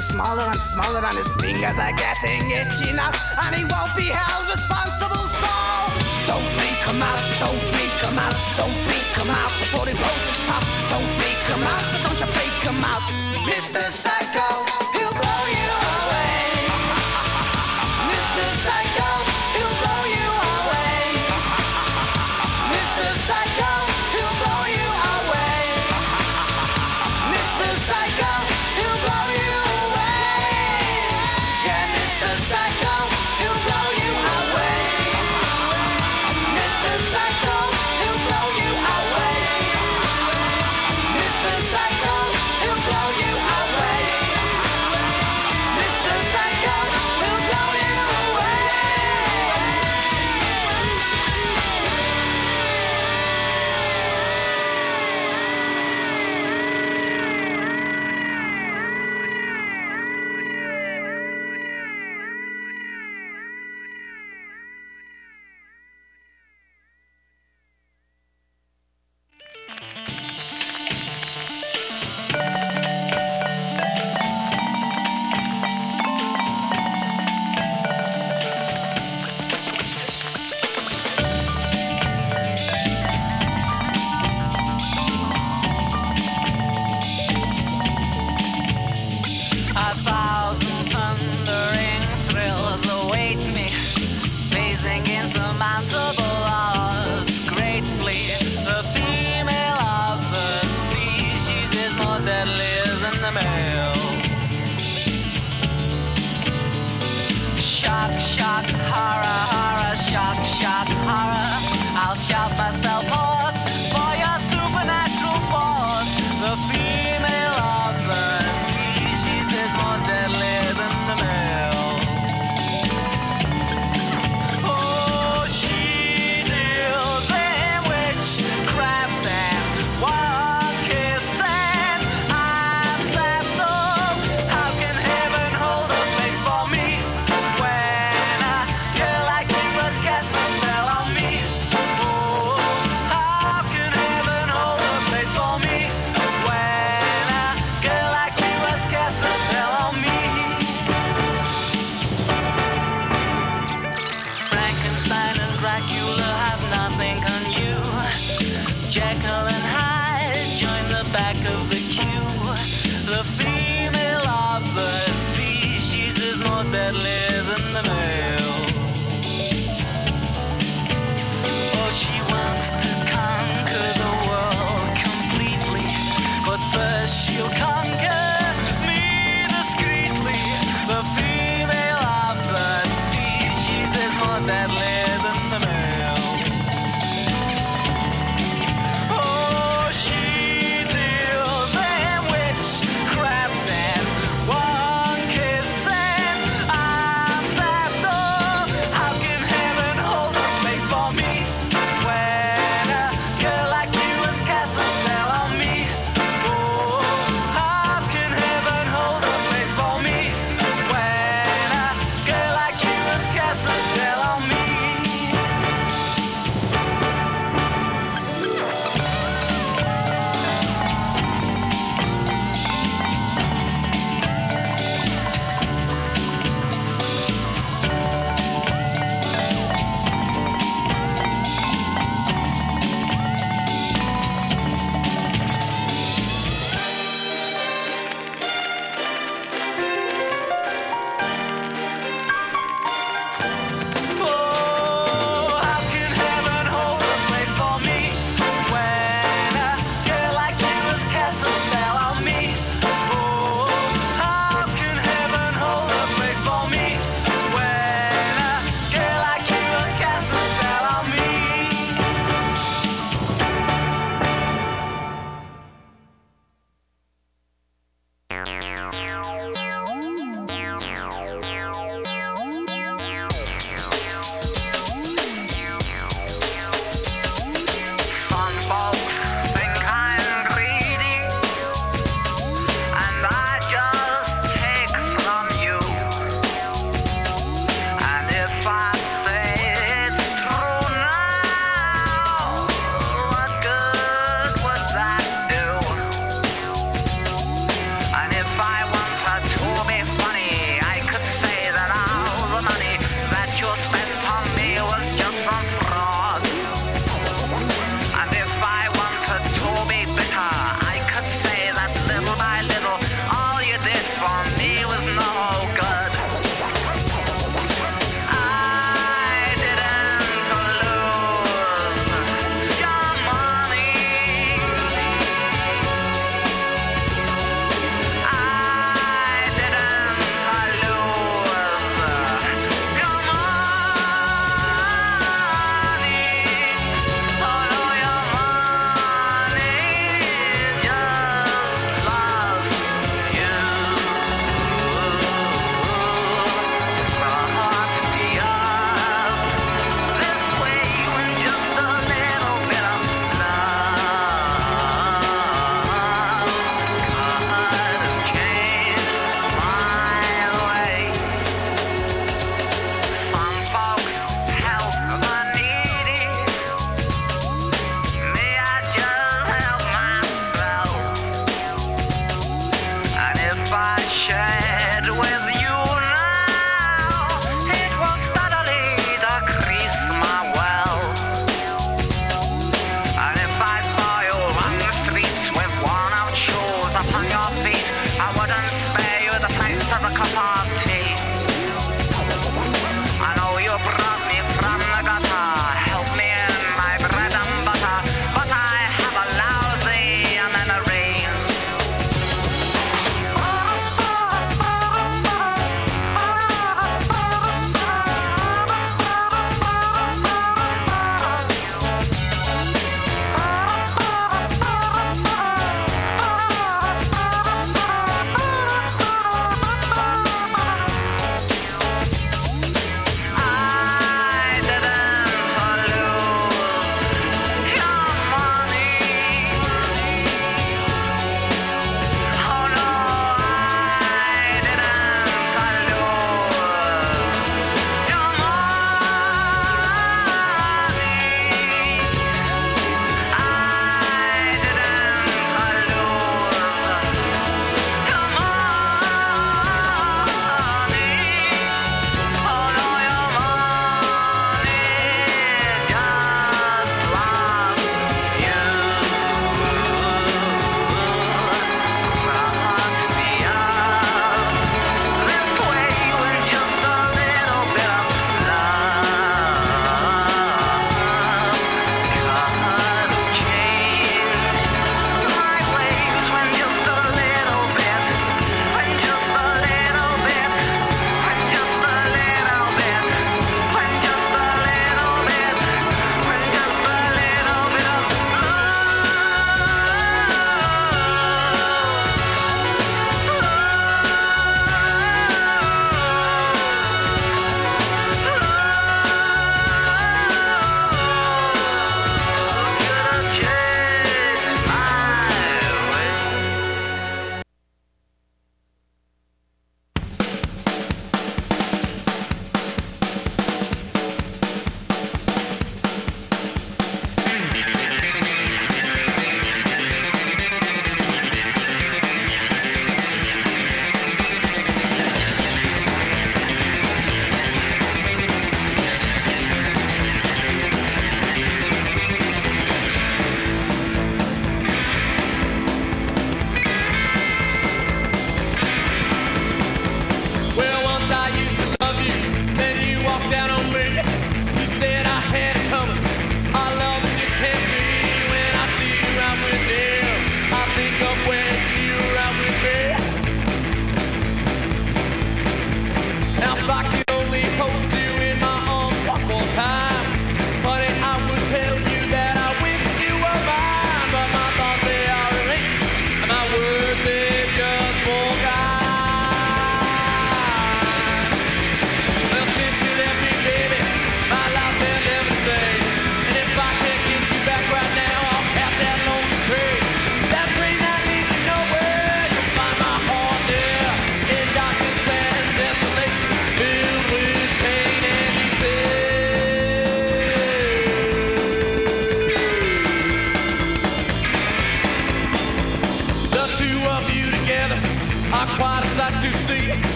smaller and smaller, and his fingers are getting itchy now, and he won't be held responsible. So don't freak him out, don't freak him out, don't freak him out before he blows his top. Don't freak him out, so don't you freak him out, Mr. Psycho.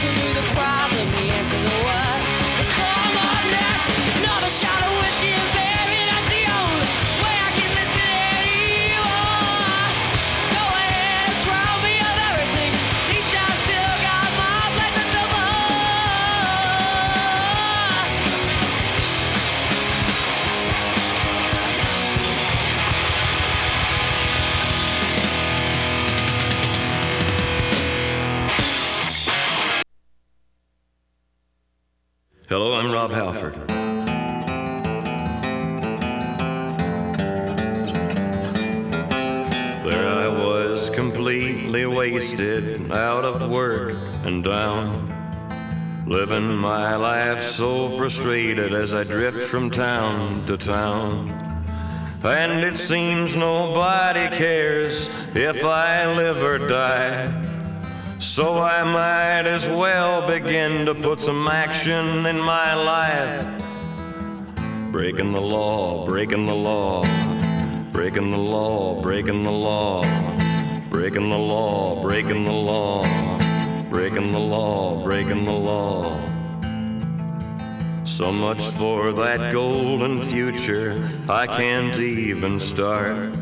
to the prize. Frustrated as I drift from town to town. And it seems nobody cares if I live or die. So I might as well begin to put some action in my life. Breaking the law, breaking the law, breaking the law, breaking the law, breaking the law, breaking the law, breaking the law, breaking the law. So much for that golden future, I can't even start.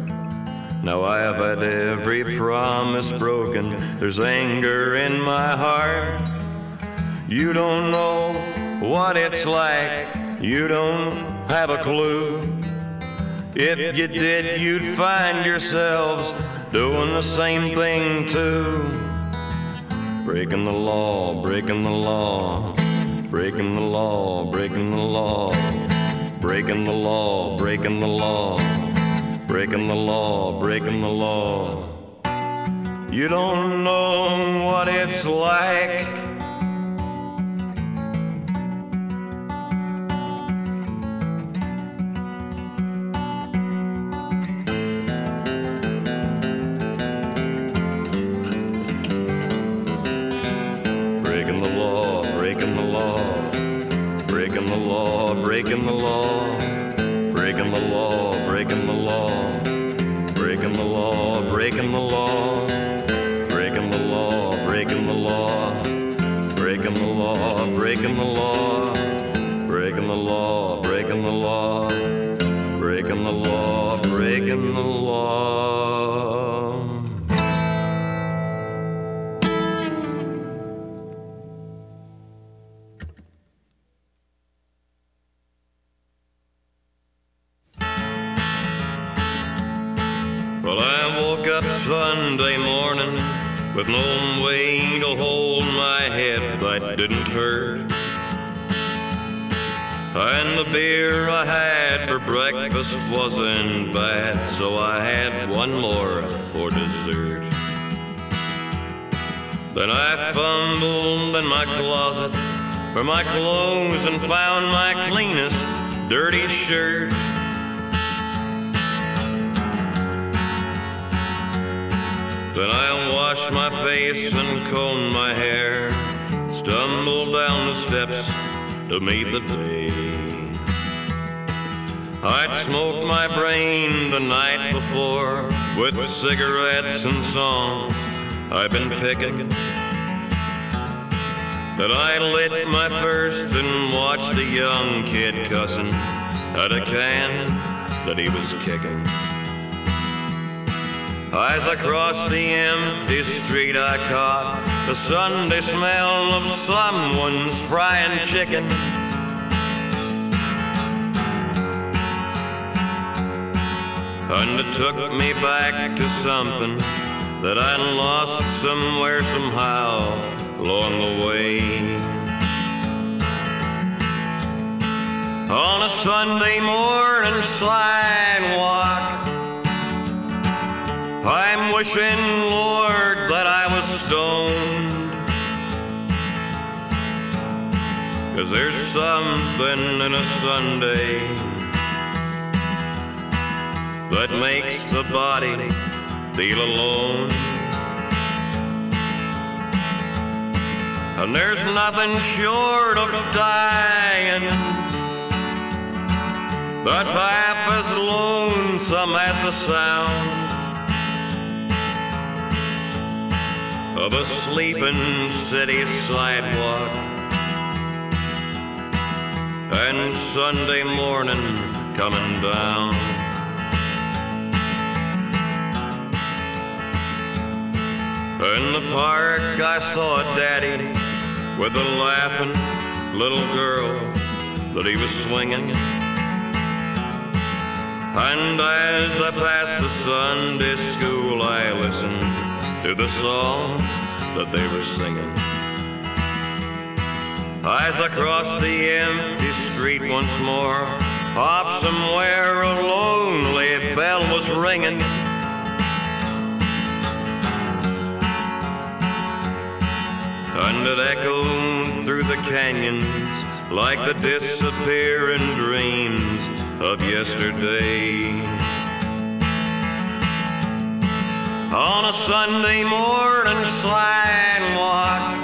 Now I have had every promise broken. There's anger in my heart. You don't know what it's like. You don't have a clue. If you did, you'd find yourselves doing the same thing too. Breaking the law, breaking the law, breaking the law, breaking the law, breaking the law, breaking the law breaking the law, breaking the law. You don't know what it's like. For my clothes and found my cleanest dirty shirt. Then I washed my face and combed my hair, stumbled down the steps to meet the day. I'd smoked my brain the night before with cigarettes and songs I've been picking. Then I lit my first and watched a young kid cussing at a can that he was kicking. As I crossed the empty street, I caught the Sunday smell of someone's frying chicken. And it took me back to something that I'd lost somewhere, somehow along the way. On a Sunday morning sidewalk, I'm wishing, Lord, that I was stoned. Cause there's something in a Sunday that makes the body feel alone. And there's nothing short of dying. That's half as lonesome as the sound Of a sleeping city sidewalk. And Sunday morning coming down. In the park I saw a daddy with a laughing little girl that he was swinging. And as I passed the Sunday school, I listened to the songs that they were singing. As I crossed the empty street once more, up somewhere a lonely bell was ringing. Thunder echoed through the canyons like the disappearing dreams of yesterday. On a Sunday morning sidewalk,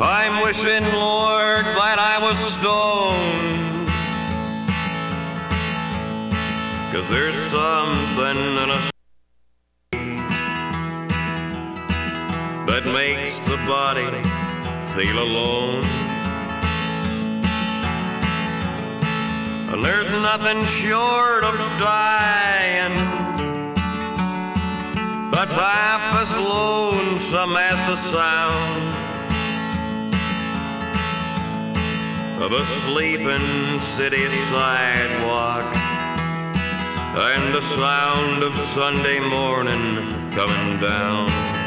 I'm wishing, Lord, that I was stoned. Cause there's something in a that makes the body feel alone. And There's nothing short of dying that's half as lonesome as the sound of a sleeping city sidewalk and the sound of Sunday morning coming down.